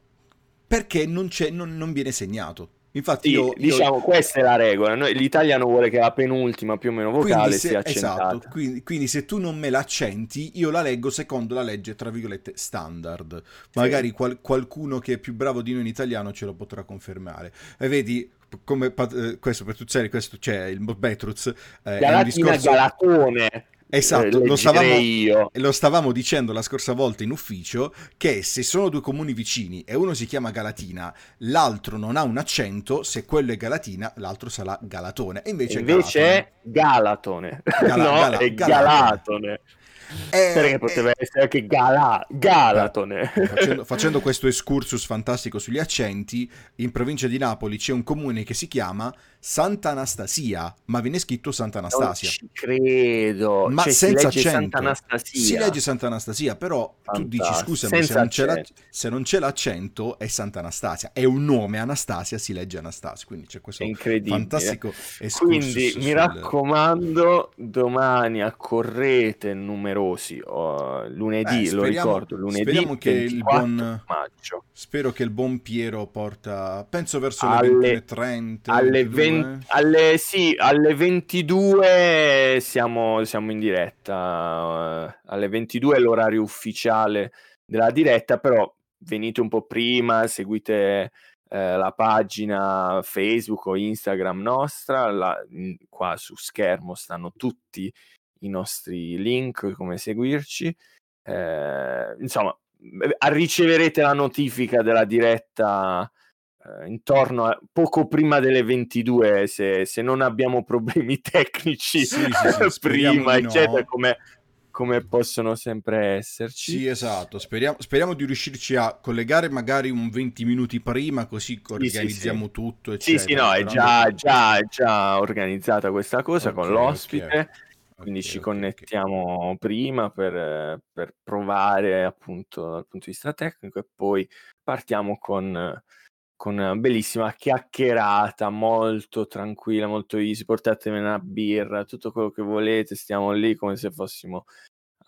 Speaker 2: perché non, non, non viene segnato. Infatti,
Speaker 1: sì,
Speaker 2: io,
Speaker 1: diciamo,
Speaker 2: io...
Speaker 1: questa è la regola. Noi, l'italiano vuole che la penultima più o meno vocale
Speaker 2: se,
Speaker 1: sia accentata. Esatto,
Speaker 2: quindi, quindi, se tu non me l'accenti, io la leggo secondo la legge, tra virgolette, standard. Magari qual, qualcuno che è più bravo di noi in italiano ce lo potrà confermare. E vedi, come eh, questo per tutti serie, questo c'è il Betruz.
Speaker 1: Eh, Galatina discorso... Galatone.
Speaker 2: Esatto, lo stavamo, lo stavamo, dicendo la scorsa volta in ufficio che se sono due comuni vicini e uno si chiama Galatina, l'altro non ha un accento, se quello è Galatina, l'altro sarà Galatone. E invece,
Speaker 1: invece è Galatone. Galatone. Gala, no, Gala, è Galatone. Eh, Perché poteva eh, essere anche Gala, Galatone.
Speaker 2: Facendo, facendo, questo excursus fantastico sugli accenti, in provincia di Napoli c'è un comune che si chiama Santa Anastasia, ma viene scritto Santa Anastasia.
Speaker 1: Non ci credo.
Speaker 2: Ma cioè, senza accento. Santa Anastasia. Si legge Santa Anastasia, però Fantastico. tu dici scusami, se non, se non, c'è l'accento è Santa Anastasia. È un nome, Anastasia si legge Anastasia, quindi c'è questo fantastico.
Speaker 1: Quindi mi raccomando, domani accorrete numerosi, oh, lunedì, eh, speriamo, lo ricordo, lunedì
Speaker 2: speriamo che il buon
Speaker 1: maggio.
Speaker 2: Spero che il buon Piero porta, penso verso le 21.30.
Speaker 1: Alle 20 20, alle, sì, alle 22 siamo, siamo in diretta. Uh, alle 22 è l'orario ufficiale della diretta, però venite un po' prima, seguite eh, la pagina Facebook o Instagram nostra. La, qua su schermo stanno tutti i nostri link, come seguirci. Eh, insomma, riceverete la notifica della diretta eh, intorno a poco prima delle 22 se, se non abbiamo problemi tecnici sì, sì, sì, prima eccetera no. come, come possono sempre esserci
Speaker 2: sì esatto speriamo, speriamo, di riuscirci a collegare magari un 20 minuti prima così organizziamo tutto eccetera.
Speaker 1: sì sì no è già, già, già organizzata questa cosa okay, con l'ospite okay. Quindi okay, ci connettiamo prima per, per, provare appunto dal punto di vista tecnico e poi partiamo con, con una bellissima chiacchierata molto tranquilla, molto easy, portatemi una birra, tutto quello che volete, stiamo lì come se fossimo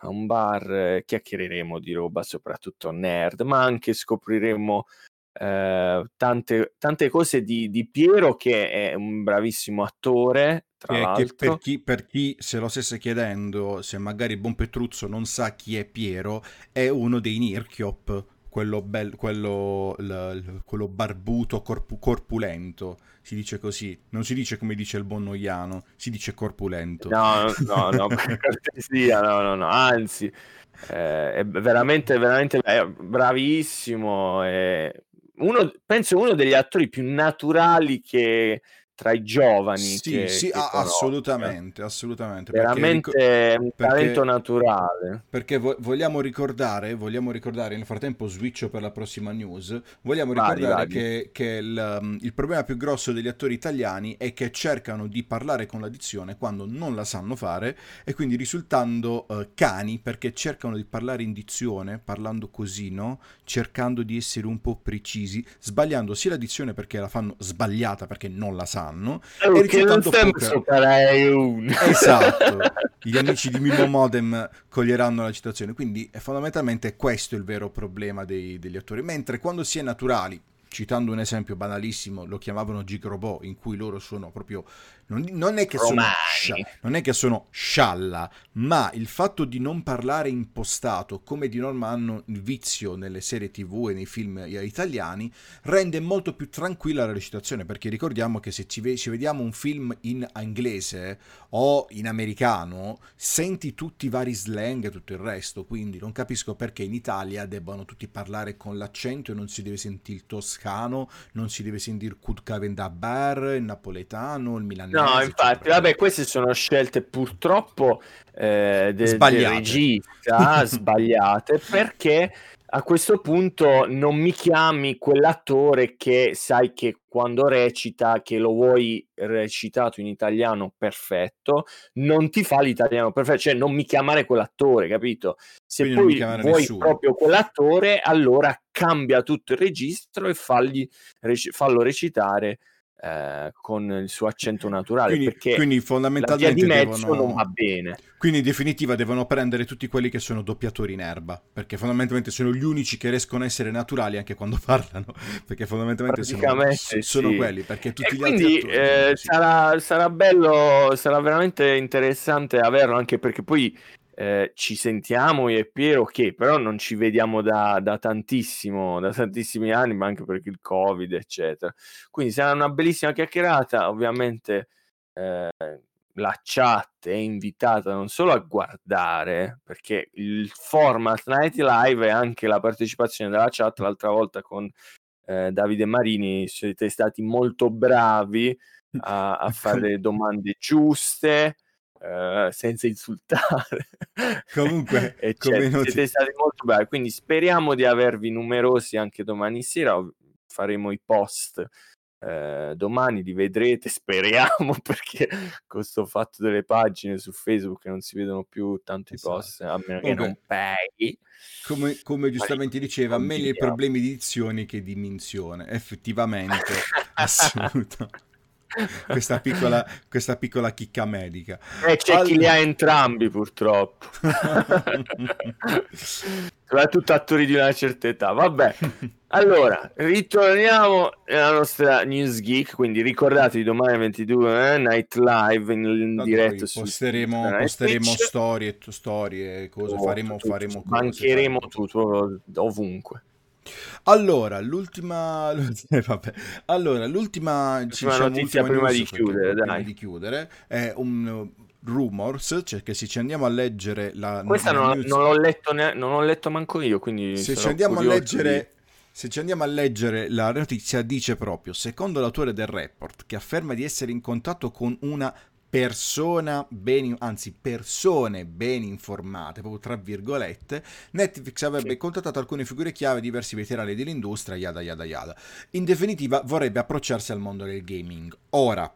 Speaker 1: a un bar, eh, chiacchiereremo di roba soprattutto nerd, ma anche scopriremo eh, tante, tante cose di, di, Piero che è un bravissimo attore, tra
Speaker 2: che,
Speaker 1: l'altro.
Speaker 2: Che per, chi, per chi se lo stesse chiedendo, se magari Buon Petruzzo non sa chi è Piero, è uno dei Nirchiop quello, bel, quello, l, quello barbuto, corpu, corpulento, si dice così, non si dice come dice il buon Noiano, si dice corpulento.
Speaker 1: No, no, no, per cortesia, no, no, no, anzi, eh, è veramente, veramente bravissimo, è uno, penso uno degli attori più naturali che, tra i giovani.
Speaker 2: Sì,
Speaker 1: che,
Speaker 2: sì,
Speaker 1: che
Speaker 2: assolutamente, assolutamente.
Speaker 1: Veramente perché, un talento perché, naturale.
Speaker 2: Perché vogliamo ricordare, vogliamo ricordare, nel frattempo switcho per la prossima news, vogliamo ricordare vai, che, che il, um, il, problema più grosso degli attori italiani è che cercano di parlare con la dizione quando non la sanno fare e quindi risultando uh, cani perché cercano di parlare in dizione, parlando così, no? Cercando di essere un po' precisi, sbagliando sia la dizione perché la fanno sbagliata perché non la sanno fanno
Speaker 1: oh, e risultando poker.
Speaker 2: esatto. Gli amici di Mimo Modem coglieranno la citazione. Quindi è fondamentalmente questo il vero problema dei, degli attori. Mentre quando si è naturali citando un esempio banalissimo, lo chiamavano Gig Robot, in cui loro sono proprio non, non, è sono, non, è che sono, scialla, ma il fatto di non parlare impostato, come di norma hanno il vizio nelle serie tv e nei film italiani, rende molto più tranquilla la recitazione, perché ricordiamo che se ci, ve- ci vediamo un film in inglese o in americano, senti tutti i vari slang e tutto il resto, quindi non capisco perché in Italia debbano tutti parlare con l'accento e non si deve sentire il toscano, non si deve sentire Kut Bar, il napoletano, il milanese
Speaker 1: No, infatti, vabbè, queste sono scelte purtroppo eh, de- del regista sbagliate perché a questo punto non mi chiami quell'attore che sai che quando recita, che lo vuoi recitato in italiano perfetto, non ti fa l'italiano perfetto, cioè non mi chiamare quell'attore, capito? Se Quindi poi vuoi nessuno. proprio quell'attore, allora cambia tutto il registro e fagli, rec- fallo recitare eh, con il suo accento naturale
Speaker 2: quindi,
Speaker 1: perché
Speaker 2: quindi fondamentalmente
Speaker 1: di mezzo devono... non va bene
Speaker 2: quindi in definitiva devono prendere tutti quelli che sono doppiatori in erba perché fondamentalmente sono gli unici che riescono a essere naturali anche quando parlano perché fondamentalmente sono, sì. sono quelli perché tutti e gli
Speaker 1: quindi,
Speaker 2: altri
Speaker 1: attori, eh, sarà, sarà bello sarà veramente interessante averlo anche perché poi eh, ci sentiamo io e Piero? Che però non ci vediamo da, da, tantissimo, da tantissimi anni, ma anche perché il Covid, eccetera. Quindi sarà una bellissima chiacchierata, ovviamente eh, la chat è invitata non solo a guardare, perché il format Night Live è anche la partecipazione della chat, l'altra volta con eh, Davide Marini siete stati molto bravi a, a fare le domande giuste uh, senza insultare.
Speaker 2: Comunque,
Speaker 1: noti... siete stati molto bravi, quindi speriamo di avervi numerosi anche domani sera, faremo i post eh, domani li vedrete, speriamo, perché con questo fatto delle pagine su Facebook non si vedono più tanto esatto. post, a meno che non paghi.
Speaker 2: Come, come giustamente diceva, meglio i problemi di edizione che di minzione, effettivamente, assoluto. Questa piccola, questa piccola chicca medica.
Speaker 1: E eh, c'è allora... chi li ha entrambi purtroppo. Soprattutto attori di una certa età. Vabbè, allora, ritorniamo nella nostra News Geek, quindi ricordatevi domani 22 eh, Night Live in, in diretta
Speaker 2: su posteremo, posteremo storie, storie, cose, oh, faremo, tutto, faremo
Speaker 1: cose. Mancheremo tutto ovunque.
Speaker 2: Allora, l'ultima, vabbè. Allora, l'ultima,
Speaker 1: l'ultima diciamo, notizia prima, di chiudere,
Speaker 2: prima di chiudere, è un rumors, cioè che se ci andiamo a leggere la
Speaker 1: Questa
Speaker 2: la
Speaker 1: non, news... non, l'ho letto ne... non l'ho letto manco io, quindi
Speaker 2: se ci andiamo a leggere se ci andiamo a leggere la notizia dice proprio, secondo l'autore del report, che afferma di essere in contatto con una persona ben, anzi persone ben informate, proprio tra virgolette, Netflix avrebbe contattato alcune figure chiave, diversi veterani dell'industria, yada yada yada. In definitiva vorrebbe approcciarsi al mondo del gaming. Ora,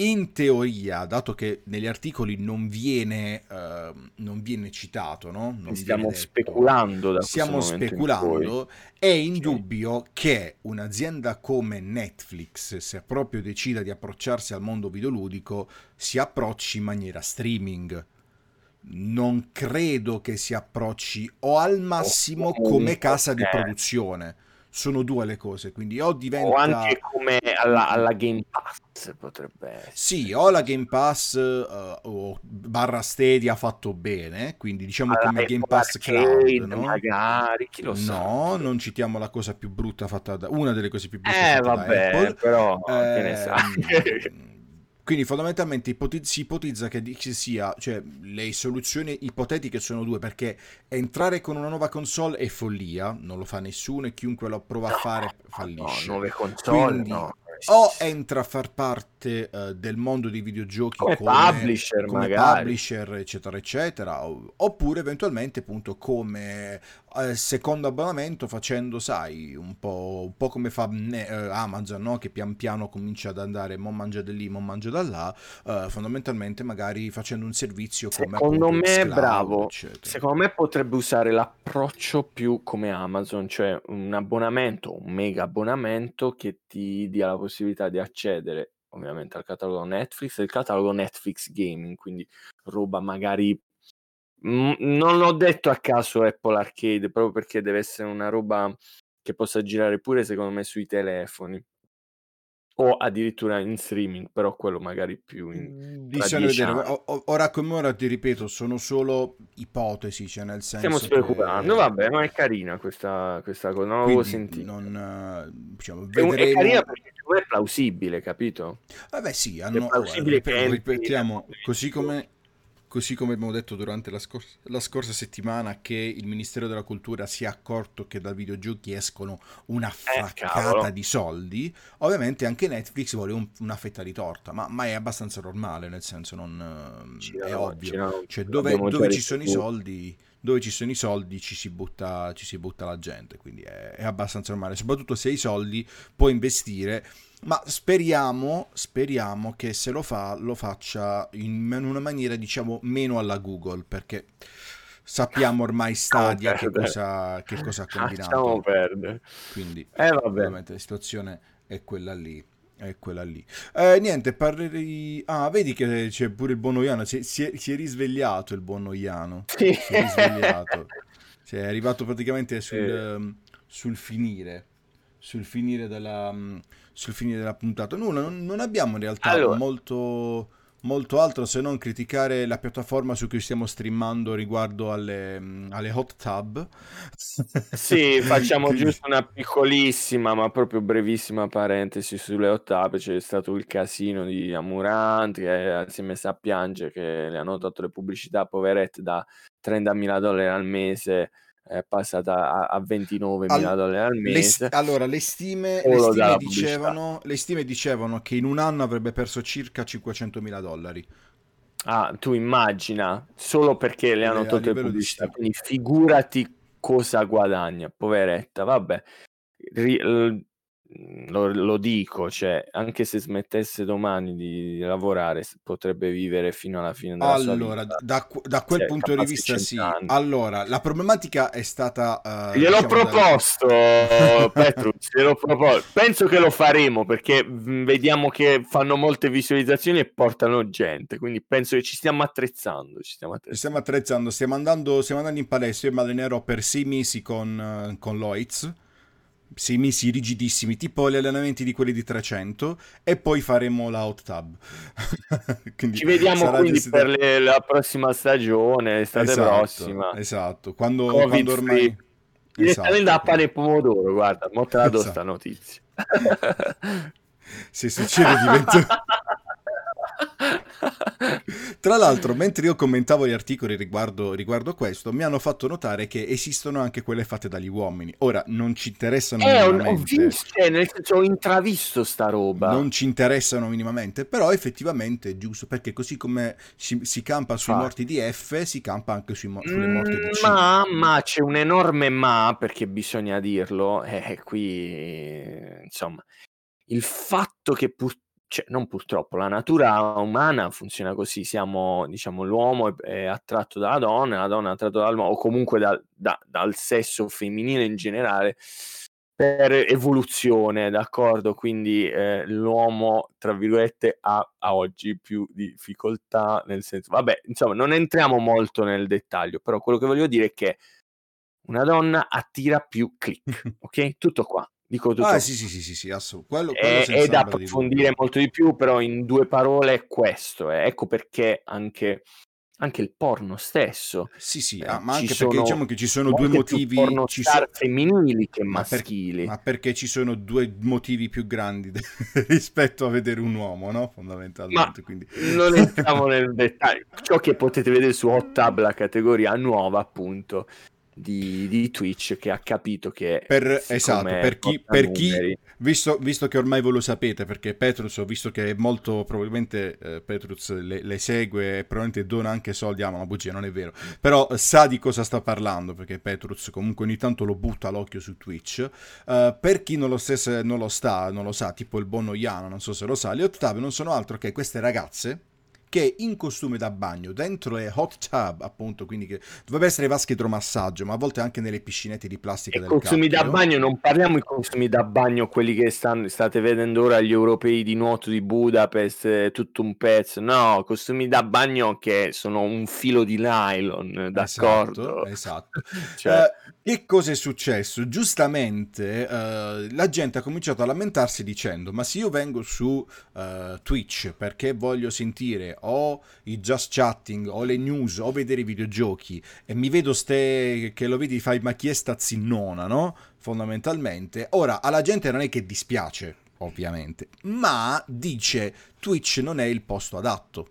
Speaker 2: in teoria, dato che negli articoli non viene, uh, non viene citato, no? Non
Speaker 1: stiamo detto, speculando da
Speaker 2: Stiamo speculando, è indubbio sì. che un'azienda come Netflix, se proprio decida di approcciarsi al mondo videoludico, si approcci in maniera streaming. Non credo che si approcci o al massimo come casa di produzione sono due le cose, quindi o diventa... O
Speaker 1: anche come alla, alla Game Pass potrebbe essere.
Speaker 2: Sì, o la Game Pass uh, o barra Stadia fatto bene, quindi diciamo alla come Game Pass Arcade, Cloud, no?
Speaker 1: Magari, chi lo
Speaker 2: sa. No, non citiamo la cosa più brutta fatta da... una delle cose più brutte
Speaker 1: eh,
Speaker 2: fatte
Speaker 1: vabbè,
Speaker 2: da Apple.
Speaker 1: però eh, che ne sai.
Speaker 2: Quindi fondamentalmente ipotiz- si ipotizza che ci sia, cioè le soluzioni ipotetiche sono due, perché entrare con una nuova console è follia, non lo fa nessuno e chiunque lo prova a fare fallisce.
Speaker 1: No, nuove console, Quindi, no
Speaker 2: o entra a far parte uh, del mondo dei videogiochi
Speaker 1: come, come publisher,
Speaker 2: come
Speaker 1: magari.
Speaker 2: publisher, eccetera, eccetera, oppure eventualmente appunto come uh, secondo abbonamento facendo, sai, un po', un po come fa uh, Amazon, no? che pian piano comincia ad andare, mo mangia da lì, mo mangia da là, fondamentalmente magari facendo un servizio come
Speaker 1: Secondo me è bravo, eccetera. secondo me potrebbe usare l'approccio più come Amazon, cioè un abbonamento, un mega abbonamento che ti dia la possibilità di accedere ovviamente al catalogo Netflix e il catalogo Netflix Gaming, quindi roba magari non l'ho detto a caso Apple Arcade proprio perché deve essere una roba che possa girare pure secondo me sui telefoni. O addirittura in streaming, però quello magari più in
Speaker 2: Bisogna vedere, ora come ora ti ripeto, sono solo ipotesi, cioè nel senso
Speaker 1: Stiamo speculando, che... vabbè, ma è carina questa, questa cosa, non l'avevo sentita.
Speaker 2: Non, eh, diciamo,
Speaker 1: vedremo... è, carina perché è plausibile, capito?
Speaker 2: Vabbè sì, hanno, è plausibile ora, ripetiamo, così come Così come abbiamo detto durante la, scor- la, scorsa settimana che il Ministero della Cultura si è accorto che da videogiochi escono una fraccata eh, di soldi, ovviamente anche Netflix vuole un- una fetta di torta, ma, ma, è abbastanza normale, nel senso non ci è no, ovvio. No, cioè dove, dove ci sono i soldi dove ci sono i soldi ci si butta, ci si butta la gente, quindi è, è abbastanza normale, soprattutto se hai i soldi puoi investire ma speriamo, speriamo che se lo fa lo faccia in una maniera diciamo meno alla Google perché sappiamo ormai Stadia che cosa, che cosa ha combinato.
Speaker 1: Lasciamo perdere.
Speaker 2: Quindi
Speaker 1: eh,
Speaker 2: ovviamente la situazione è quella lì è quella lì eh, niente parlerei ah vedi che c'è pure il buon Oiano si, si, è, si è risvegliato il buon
Speaker 1: sì.
Speaker 2: si è risvegliato cioè, è arrivato praticamente sul, sì. um, sul finire sul finire della sul finire della puntata. Nulla, non, non abbiamo in realtà allora. molto, molto altro se non criticare la piattaforma su cui stiamo streamando riguardo alle, alle hot tub.
Speaker 1: Sì, facciamo giusto una piccolissima ma proprio brevissima parentesi sulle hot tub. C'è stato il casino di Amurant che si è messa a piangere che le hanno dato le pubblicità poverette da 30.000 dollari al mese è passata a, a 29 mila dollari al mese.
Speaker 2: Le, allora, le stime, le stime, dicevano, le stime, dicevano, che in un anno avrebbe perso circa 500 mila dollari.
Speaker 1: Ah, tu immagina, solo perché le hanno
Speaker 2: Eh, a
Speaker 1: tolte le pubblicità, quindi figurati cosa guadagna, poveretta, vabbè. Ri- lo, lo dico, cioè, anche se smettesse domani di lavorare, potrebbe vivere fino alla fine della sua
Speaker 2: Allora,
Speaker 1: vita.
Speaker 2: da, da quel
Speaker 1: Cioè,
Speaker 2: punto di vista sì.
Speaker 1: 100 anni.
Speaker 2: Allora, la problematica è stata... eh,
Speaker 1: Gliel'ho
Speaker 2: diciamo, da-
Speaker 1: proposto, Petrus, gliel'ho proposto. Penso che lo faremo perché mh, vediamo che fanno molte visualizzazioni e portano gente, quindi penso che ci stiamo attrezzando. Ci stiamo
Speaker 2: Ci
Speaker 1: attrezzando.
Speaker 2: stiamo attrezzando, stiamo andando, stiamo andando in palestra, io mi allenerò per sei mesi con, eh, con Loiz, sei mesi rigidissimi, tipo gli allenamenti di quelli di 300, e poi faremo la hot tub.
Speaker 1: Ci vediamo quindi per le- la prossima stagione, l'estate
Speaker 2: Esatto,
Speaker 1: prossima.
Speaker 2: Esatto, quando, quando ormai...
Speaker 1: Direttamente
Speaker 2: Esatto,
Speaker 1: da pane e pomodoro, guarda, mo te la do
Speaker 2: Esatto.
Speaker 1: sta notizia.
Speaker 2: Se succede diventa... Tra l'altro, mentre io commentavo gli articoli riguardo, riguardo questo, mi hanno fatto notare che esistono anche quelle fatte dagli uomini. Ora, non ci interessano
Speaker 1: Eh, ho, ho
Speaker 2: minimamente.
Speaker 1: visto, cioè, nel senso, ho intravisto sta roba.
Speaker 2: Non ci interessano minimamente, però effettivamente è giusto perché così come si, si campa sui
Speaker 1: Fa.
Speaker 2: morti di F, si campa anche sui sulle morti di
Speaker 1: Mm,
Speaker 2: C.
Speaker 1: ma, ma c'è un enorme ma, perché bisogna dirlo, eh, qui, eh, insomma, il fatto che pur, cioè, non purtroppo, la natura umana funziona così, siamo, diciamo, l'uomo è, è attratto dalla donna, la donna è attratta dall'uomo, o comunque dal- da- dal sesso femminile in generale, per evoluzione, d'accordo? Quindi eh, l'uomo, tra virgolette, ha a oggi più difficoltà, nel senso, vabbè, insomma, non entriamo molto nel dettaglio, però quello che voglio dire è che una donna attira più click, ok? Tutto qua, dico tutto
Speaker 2: Ah, sì, sì, sì, sì, sì, assolut- quello, quello
Speaker 1: È, da
Speaker 2: di
Speaker 1: approfondire
Speaker 2: dubbio.
Speaker 1: molto di più, però in due parole è questo. eh. Ecco perché anche, anche il porno stesso.
Speaker 2: Sì, sì,
Speaker 1: eh,
Speaker 2: ah, ma anche perché
Speaker 1: sono
Speaker 2: diciamo che ci sono due motivi,
Speaker 1: porno
Speaker 2: ci
Speaker 1: star
Speaker 2: so-
Speaker 1: femminili che
Speaker 2: ma, per-
Speaker 1: maschili.
Speaker 2: ma perché ci sono due motivi più grandi de- rispetto a vedere un uomo, no?
Speaker 1: Ma
Speaker 2: Fondamentalmente, quindi...
Speaker 1: non entriamo nel dettaglio. Ciò che potete vedere su Hot Tub, la categoria nuova, appunto, di, di Twitch, che ha capito che
Speaker 2: Per, esatto, per chi, per chi visto, visto che ormai voi lo sapete, perché Petrus, ho visto che molto probabilmente eh, Petrus le, le segue e probabilmente dona anche soldi, ah, ma bugia, non è vero, però sa di cosa sta parlando, perché Petrus comunque ogni tanto lo butta l'occhio su Twitch. Eh, per chi non lo, stesse, non lo sta, non lo sa, tipo il buon Oiano, non so se lo sa, le tub non sono altro che queste ragazze che in costume da bagno dentro le hot tub appunto quindi che dovrebbe essere vasche idromassaggio ma a volte anche nelle piscinette di plastica
Speaker 1: E
Speaker 2: del
Speaker 1: consumi da bagno, non parliamo di consumi da bagno, quelli che stanno, state vedendo ora gli europei di nuoto di Budapest, eh, tutto un pezzo. No, costumi da bagno che sono un filo di nylon, d'accordo?
Speaker 2: Esatto, esatto.
Speaker 1: Cioè,
Speaker 2: Eh, che cosa è successo? Giustamente eh, la gente ha cominciato a lamentarsi dicendo: Ma se io vengo su eh, Twitch perché voglio sentire o i just chatting o le news o vedere i videogiochi e mi vedo ste che lo vedi, fai ma chi è sta zinnona, no? Fondamentalmente. Ora, alla gente non è che dispiace, ovviamente, ma dice Twitch non è il posto adatto.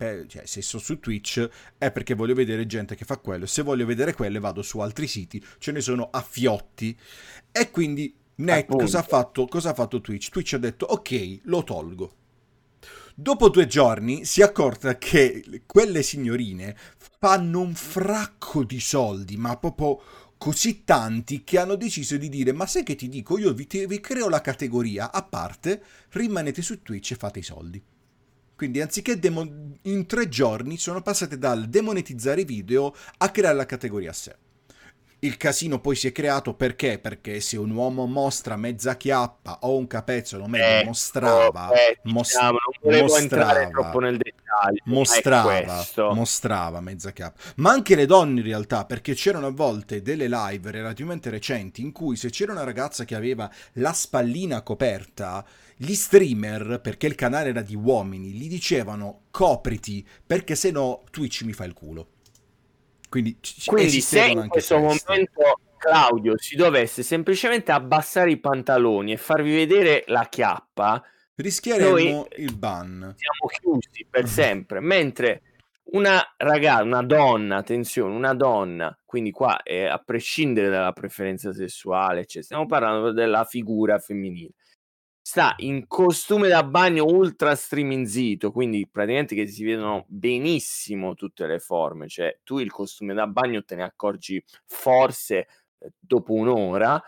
Speaker 2: Cioè, per- cioè, se sto su Twitch è perché voglio vedere gente che fa quello. Se voglio vedere quello vado su altri siti, ce ne sono a fiotti. E quindi Net, cosa ha, fatto, cosa ha fatto Twitch? Twitch ha detto ok, lo tolgo. Dopo due giorni si è accorta che quelle signorine fanno un fracco di soldi, ma proprio così tanti che hanno deciso di dire ma sai che ti dico io vi, te- vi creo la categoria a parte rimanete su Twitch e fate i soldi quindi anziché demo- in tre giorni sono passate dal demonetizzare i video a creare la categoria a sé il casino poi si è creato perché? Perché se un uomo mostra mezza chiappa o un capezzolo, meglio, mostrava,
Speaker 1: eh,
Speaker 2: mos-
Speaker 1: diciamo, non volevo entrare
Speaker 2: mostrava,
Speaker 1: troppo nel dettaglio.
Speaker 2: mostrava, mostrava mezza chiappa. Ma anche le donne in realtà, perché c'erano a volte delle live relativamente recenti in cui se c'era una ragazza che aveva la spallina coperta, gli streamer, perché il canale era di uomini, gli dicevano copriti perché se no Twitch mi fa il culo. Quindi,
Speaker 1: Quindi se in questo
Speaker 2: queste.
Speaker 1: momento Claudio si dovesse semplicemente abbassare i pantaloni e farvi vedere la chiappa,
Speaker 2: Rischieremmo
Speaker 1: Noi-
Speaker 2: il ban.
Speaker 1: siamo chiusi per sempre. Mentre una ragazza, una donna, attenzione, una donna, quindi qua è a prescindere dalla preferenza sessuale, cioè stiamo parlando della figura femminile. Sta in costume da bagno ultra streaminzito, quindi praticamente che si vedono benissimo tutte le forme, cioè tu il costume da bagno te ne accorgi forse eh, dopo un'ora,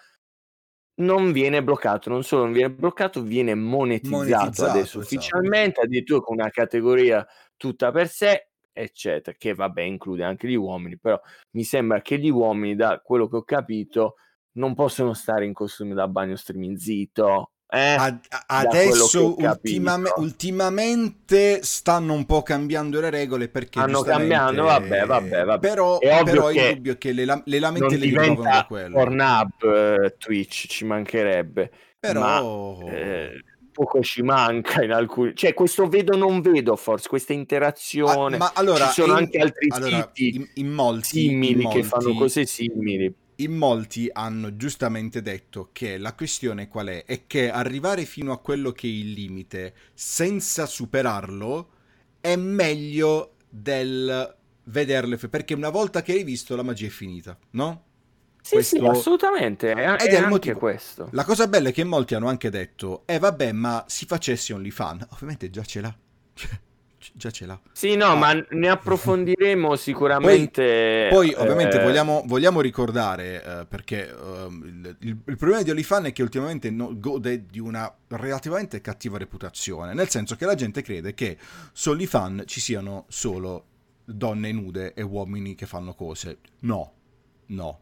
Speaker 1: non viene bloccato, non solo non viene bloccato, viene monetizzato, monetizzato adesso esatto. ufficialmente, addirittura con una categoria tutta per sé, eccetera, che vabbè include anche gli uomini, però mi sembra che gli uomini, da quello che ho capito, non possono stare in costume da bagno streaminzito, eh,
Speaker 2: Ad, adesso ultimame, ultimamente stanno un po' cambiando le regole perché
Speaker 1: stanno cambiando, vabbè, vabbè, vabbè.
Speaker 2: Però, è però il dubbio che le, le lamentele
Speaker 1: li trovano da quello. Pornhub, uh, Twitch ci mancherebbe. Però ma, eh, poco ci manca in alcuni cioè questo vedo non vedo forse questa interazione
Speaker 2: ma, ma allora,
Speaker 1: ci sono
Speaker 2: in,
Speaker 1: anche altri
Speaker 2: allora,
Speaker 1: siti
Speaker 2: in, in molti,
Speaker 1: simili
Speaker 2: in molti,
Speaker 1: che fanno cose simili
Speaker 2: in molti hanno giustamente detto che la questione qual è? È che arrivare fino a quello che è il limite senza superarlo è meglio del vederle perché una volta che hai visto la magia è finita, no?
Speaker 1: Sì, questo... sì, assolutamente. È, Ed è, è anche questo.
Speaker 2: La cosa bella è che molti hanno anche detto, eh vabbè, ma si facesse OnlyFan. Ovviamente già ce l'ha. Già ce l'ha.
Speaker 1: Sì, no, ah. ma ne approfondiremo sicuramente.
Speaker 2: Poi, poi ovviamente, eh... vogliamo, vogliamo, ricordare, eh, perché eh, il, il, problema di Olifan è che ultimamente no, gode di una relativamente cattiva reputazione, nel senso che la gente crede che su Olifan ci siano solo donne nude e uomini che fanno cose. No, no,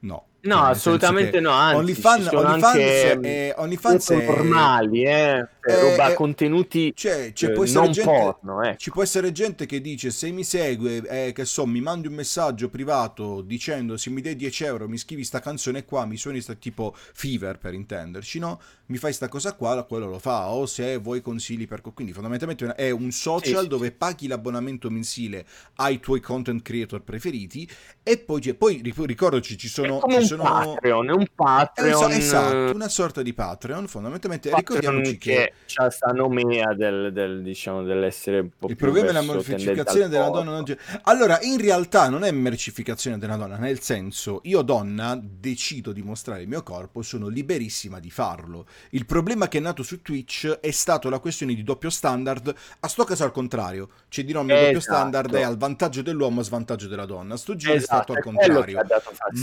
Speaker 2: no.
Speaker 1: No, cioè, assolutamente no. Anzi,
Speaker 2: OnlyFans, OnlyFans,
Speaker 1: anche
Speaker 2: è, OnlyFans è
Speaker 1: normali, eh, è, roba, contenuti cioè,
Speaker 2: cioè, può non gente, porno. Eh. Ci può essere gente che dice: Se mi segue, eh, che so, mi mandi un messaggio privato dicendo se mi dai 10 euro, mi scrivi sta canzone qua, mi suoni sta tipo Fever per intenderci, no? Mi fai sta cosa qua, quello lo fa. O se vuoi consigli per. Quindi, fondamentalmente è un social sì, dove paghi l'abbonamento mensile ai tuoi content creator preferiti. E poi, poi ricordaci, ci sono. Ci sono
Speaker 1: sono... Patreon, un Patreon.
Speaker 2: Esatto, una sorta di Patreon, fondamentalmente.
Speaker 1: Patreon ricordiamoci che... che c'ha sta nomea del, del, diciamo, dell'essere un po'
Speaker 2: Il problema è la mercificazione della donna. Non... Allora, in realtà non è mercificazione della donna, nel senso, io donna decido di mostrare il mio corpo, sono liberissima di farlo. Il problema che è nato su Twitch è stato la questione di doppio standard, a sto caso al contrario, cioè di no, il esatto. doppio standard è al vantaggio dell'uomo a svantaggio della donna. Sto giro esatto, è stato al contrario.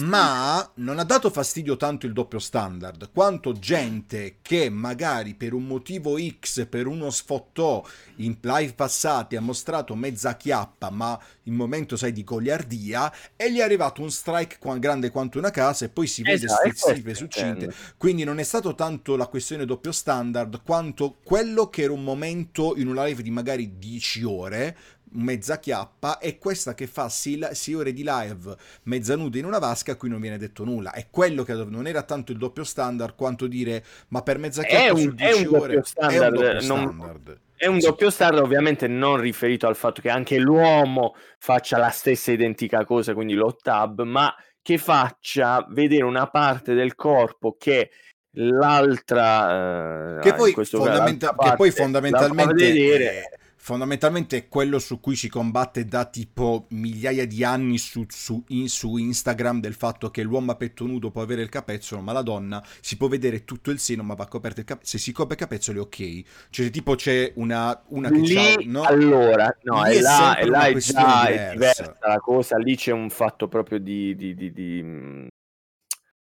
Speaker 2: Ma non ha dato fastidio tanto il doppio standard, quanto gente che magari per un motivo X, per uno sfottò in live passati ha mostrato mezza chiappa, ma in momento sai di goliardia, e gli è arrivato un strike grande quanto una casa e poi si vede esatto, stizzite su cinte. Quindi non è stato tanto la questione doppio standard, quanto quello che era un momento in una live di magari 10 ore, mezza chiappa e questa che fa 6 ore di live mezza nuda in una vasca a cui non viene detto nulla. È quello che non era tanto il doppio standard quanto dire ma per mezza chiappa è un, su 10 ore standard, è un doppio standard.
Speaker 1: è un doppio standard ovviamente non riferito al fatto che anche l'uomo faccia la stessa identica cosa quindi lo tab ma che faccia vedere una parte del corpo che l'altra
Speaker 2: eh, che, poi fondamenta- che poi fondamentalmente vedere, fondamentalmente è quello su cui si combatte da tipo migliaia di anni su, su, in, su, Instagram del fatto che l'uomo a petto nudo può avere il capezzolo ma la donna si può vedere tutto il seno ma va coperto il capezzolo se si copre il capezzolo è ok cioè tipo c'è una, una che
Speaker 1: lì, no? allora no lì è, è là, è, là è già diversa. diversa la cosa lì c'è un fatto proprio di, di, di, di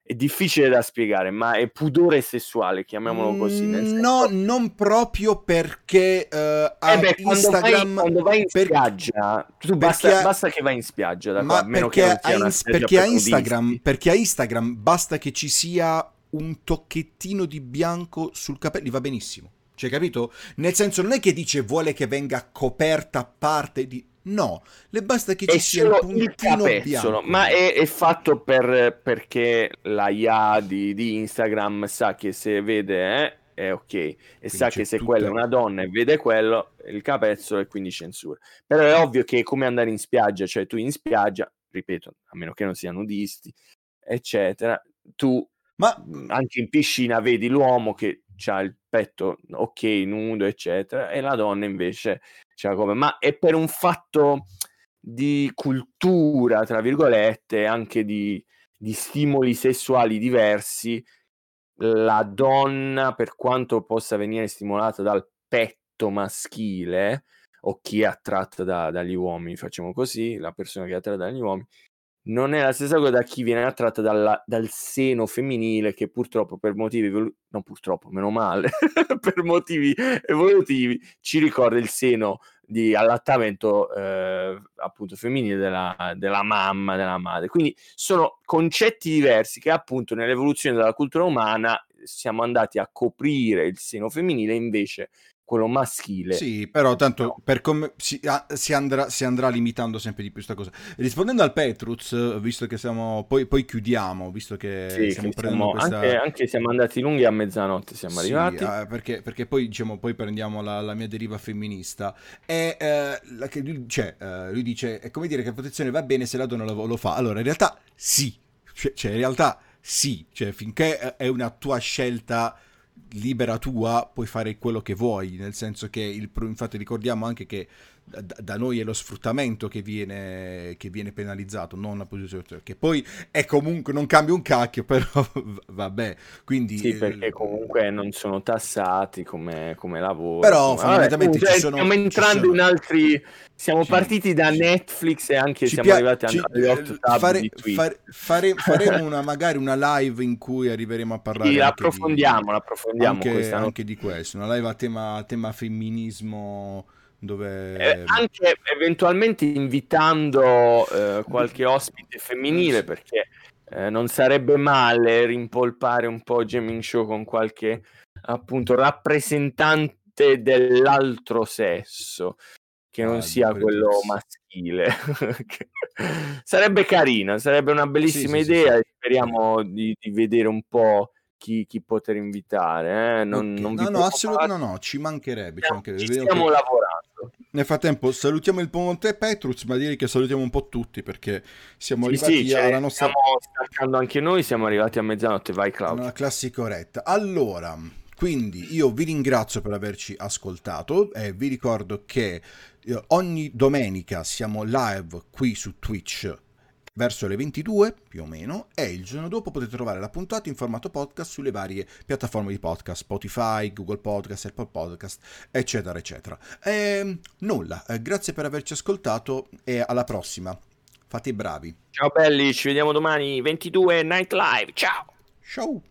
Speaker 1: è difficile da spiegare, ma è pudore sessuale, chiamiamolo così.
Speaker 2: Senso... No, non proprio perché uh, eh beh, Instagram...
Speaker 1: Quando vai, quando vai in per... spiaggia, tu basta, perché... basta, che vai in spiaggia da
Speaker 2: ma qua, perché, a, in... perché a Instagram, perché a Instagram basta che ci sia un tocchettino di bianco sul capello, va benissimo. Cioè, capito? Nel senso, non è che dice vuole che venga coperta parte di No, le basta che ci sia il puntino il bianco.
Speaker 1: Ma è, è fatto per, perché la IA di, di, Instagram sa che se vede eh, è ok e quindi sa che se tutta... quella è una donna e vede quello, il capezzolo e quindi censura. Però è ovvio che è come andare in spiaggia, cioè tu in spiaggia, ripeto, a meno che non siano nudisti, eccetera, tu ma anche in piscina vedi l'uomo che ha il petto ok, nudo, eccetera, e la donna invece c'ha come, ma è per un fatto di cultura, tra virgolette, anche di, di stimoli sessuali diversi la donna, per quanto possa venire stimolata dal petto maschile, o chi è attratta da, dagli uomini, facciamo così, la persona che è attratta dagli uomini, non è la stessa cosa da chi viene attratta dalla, dal seno femminile che purtroppo per motivi non purtroppo, meno male, per motivi evolutivi ci ricorda il seno di allattamento eh, appunto femminile della, della, mamma, della madre. Quindi sono concetti diversi che appunto nell'evoluzione della cultura umana siamo andati a coprire il seno femminile invece quello maschile.
Speaker 2: Sì, però tanto per come si, ah, si, andrà, si, andrà, limitando sempre di più questa cosa. Rispondendo al Petruz, visto che siamo, poi, poi chiudiamo, visto che
Speaker 1: sì,
Speaker 2: stiamo
Speaker 1: che siamo, questa... anche, anche, siamo andati lunghi a mezzanotte, siamo sì, arrivati.
Speaker 2: Eh, perché, perché, poi, diciamo, poi prendiamo la, la mia deriva femminista. E eh, la, lui, cioè, eh, lui dice, è come dire che la protezione va bene se la donna lo, lo fa. Allora, in realtà sì, cioè, cioè in realtà sì, cioè finché è una tua scelta libera tua puoi fare quello che vuoi, nel senso che il, infatti ricordiamo anche che da, noi è lo sfruttamento che viene, che viene, penalizzato, non la posizione, che poi è comunque, non cambia un cacchio, però vabbè, quindi...
Speaker 1: Sì, perché comunque non sono tassati come, come lavoro.
Speaker 2: Però fondamentalmente
Speaker 1: vabbè, ci sono... Stiamo entrando sono... in altri... Siamo sì, partiti da Netflix e anche siamo pia- arrivati ci, alle 8 fare,
Speaker 2: fare, fare, faremo una, magari una live in cui arriveremo a parlare
Speaker 1: sì, approfondiamo, di, approfondiamo
Speaker 2: anche, anche di questo, una live a tema, a tema femminismo dove...
Speaker 1: Eh, anche eventualmente invitando eh, qualche ospite femminile perché eh, non sarebbe male rimpolpare un po' Gaming Show con qualche appunto rappresentante dell'altro sesso che non ah, sia quello maschile. sarebbe carina, sarebbe una bellissima sì, idea sì, sì. speriamo di, di vedere un po' chi, chi poter invitare. Eh? Non,
Speaker 2: okay.
Speaker 1: non
Speaker 2: no, no, assolutamente no, no, ci mancherebbe. Ci, mancherebbe.
Speaker 1: ci stiamo lavorando.
Speaker 2: Nel frattempo salutiamo il Ponte Petrus, ma direi che salutiamo un po' tutti perché siamo sì, arrivati
Speaker 1: sì,
Speaker 2: alla cioè, nostra...
Speaker 1: Stiamo staccando anche noi, siamo arrivati a mezzanotte, vai Claudio.
Speaker 2: Una classica oretta. Allora, quindi io vi ringrazio per averci ascoltato e vi ricordo che eh, ogni domenica siamo live qui su Twitch verso le 22 più o meno e il giorno dopo potete trovare la puntata in formato podcast sulle varie piattaforme di podcast, Spotify, Google Podcast, Apple Podcast, eccetera, eccetera. E, ehm, nulla, eh, grazie per averci ascoltato e alla prossima. Fate i bravi.
Speaker 1: Ciao belli, ci vediamo domani 22 Night Live. Ciao.
Speaker 2: Ciao.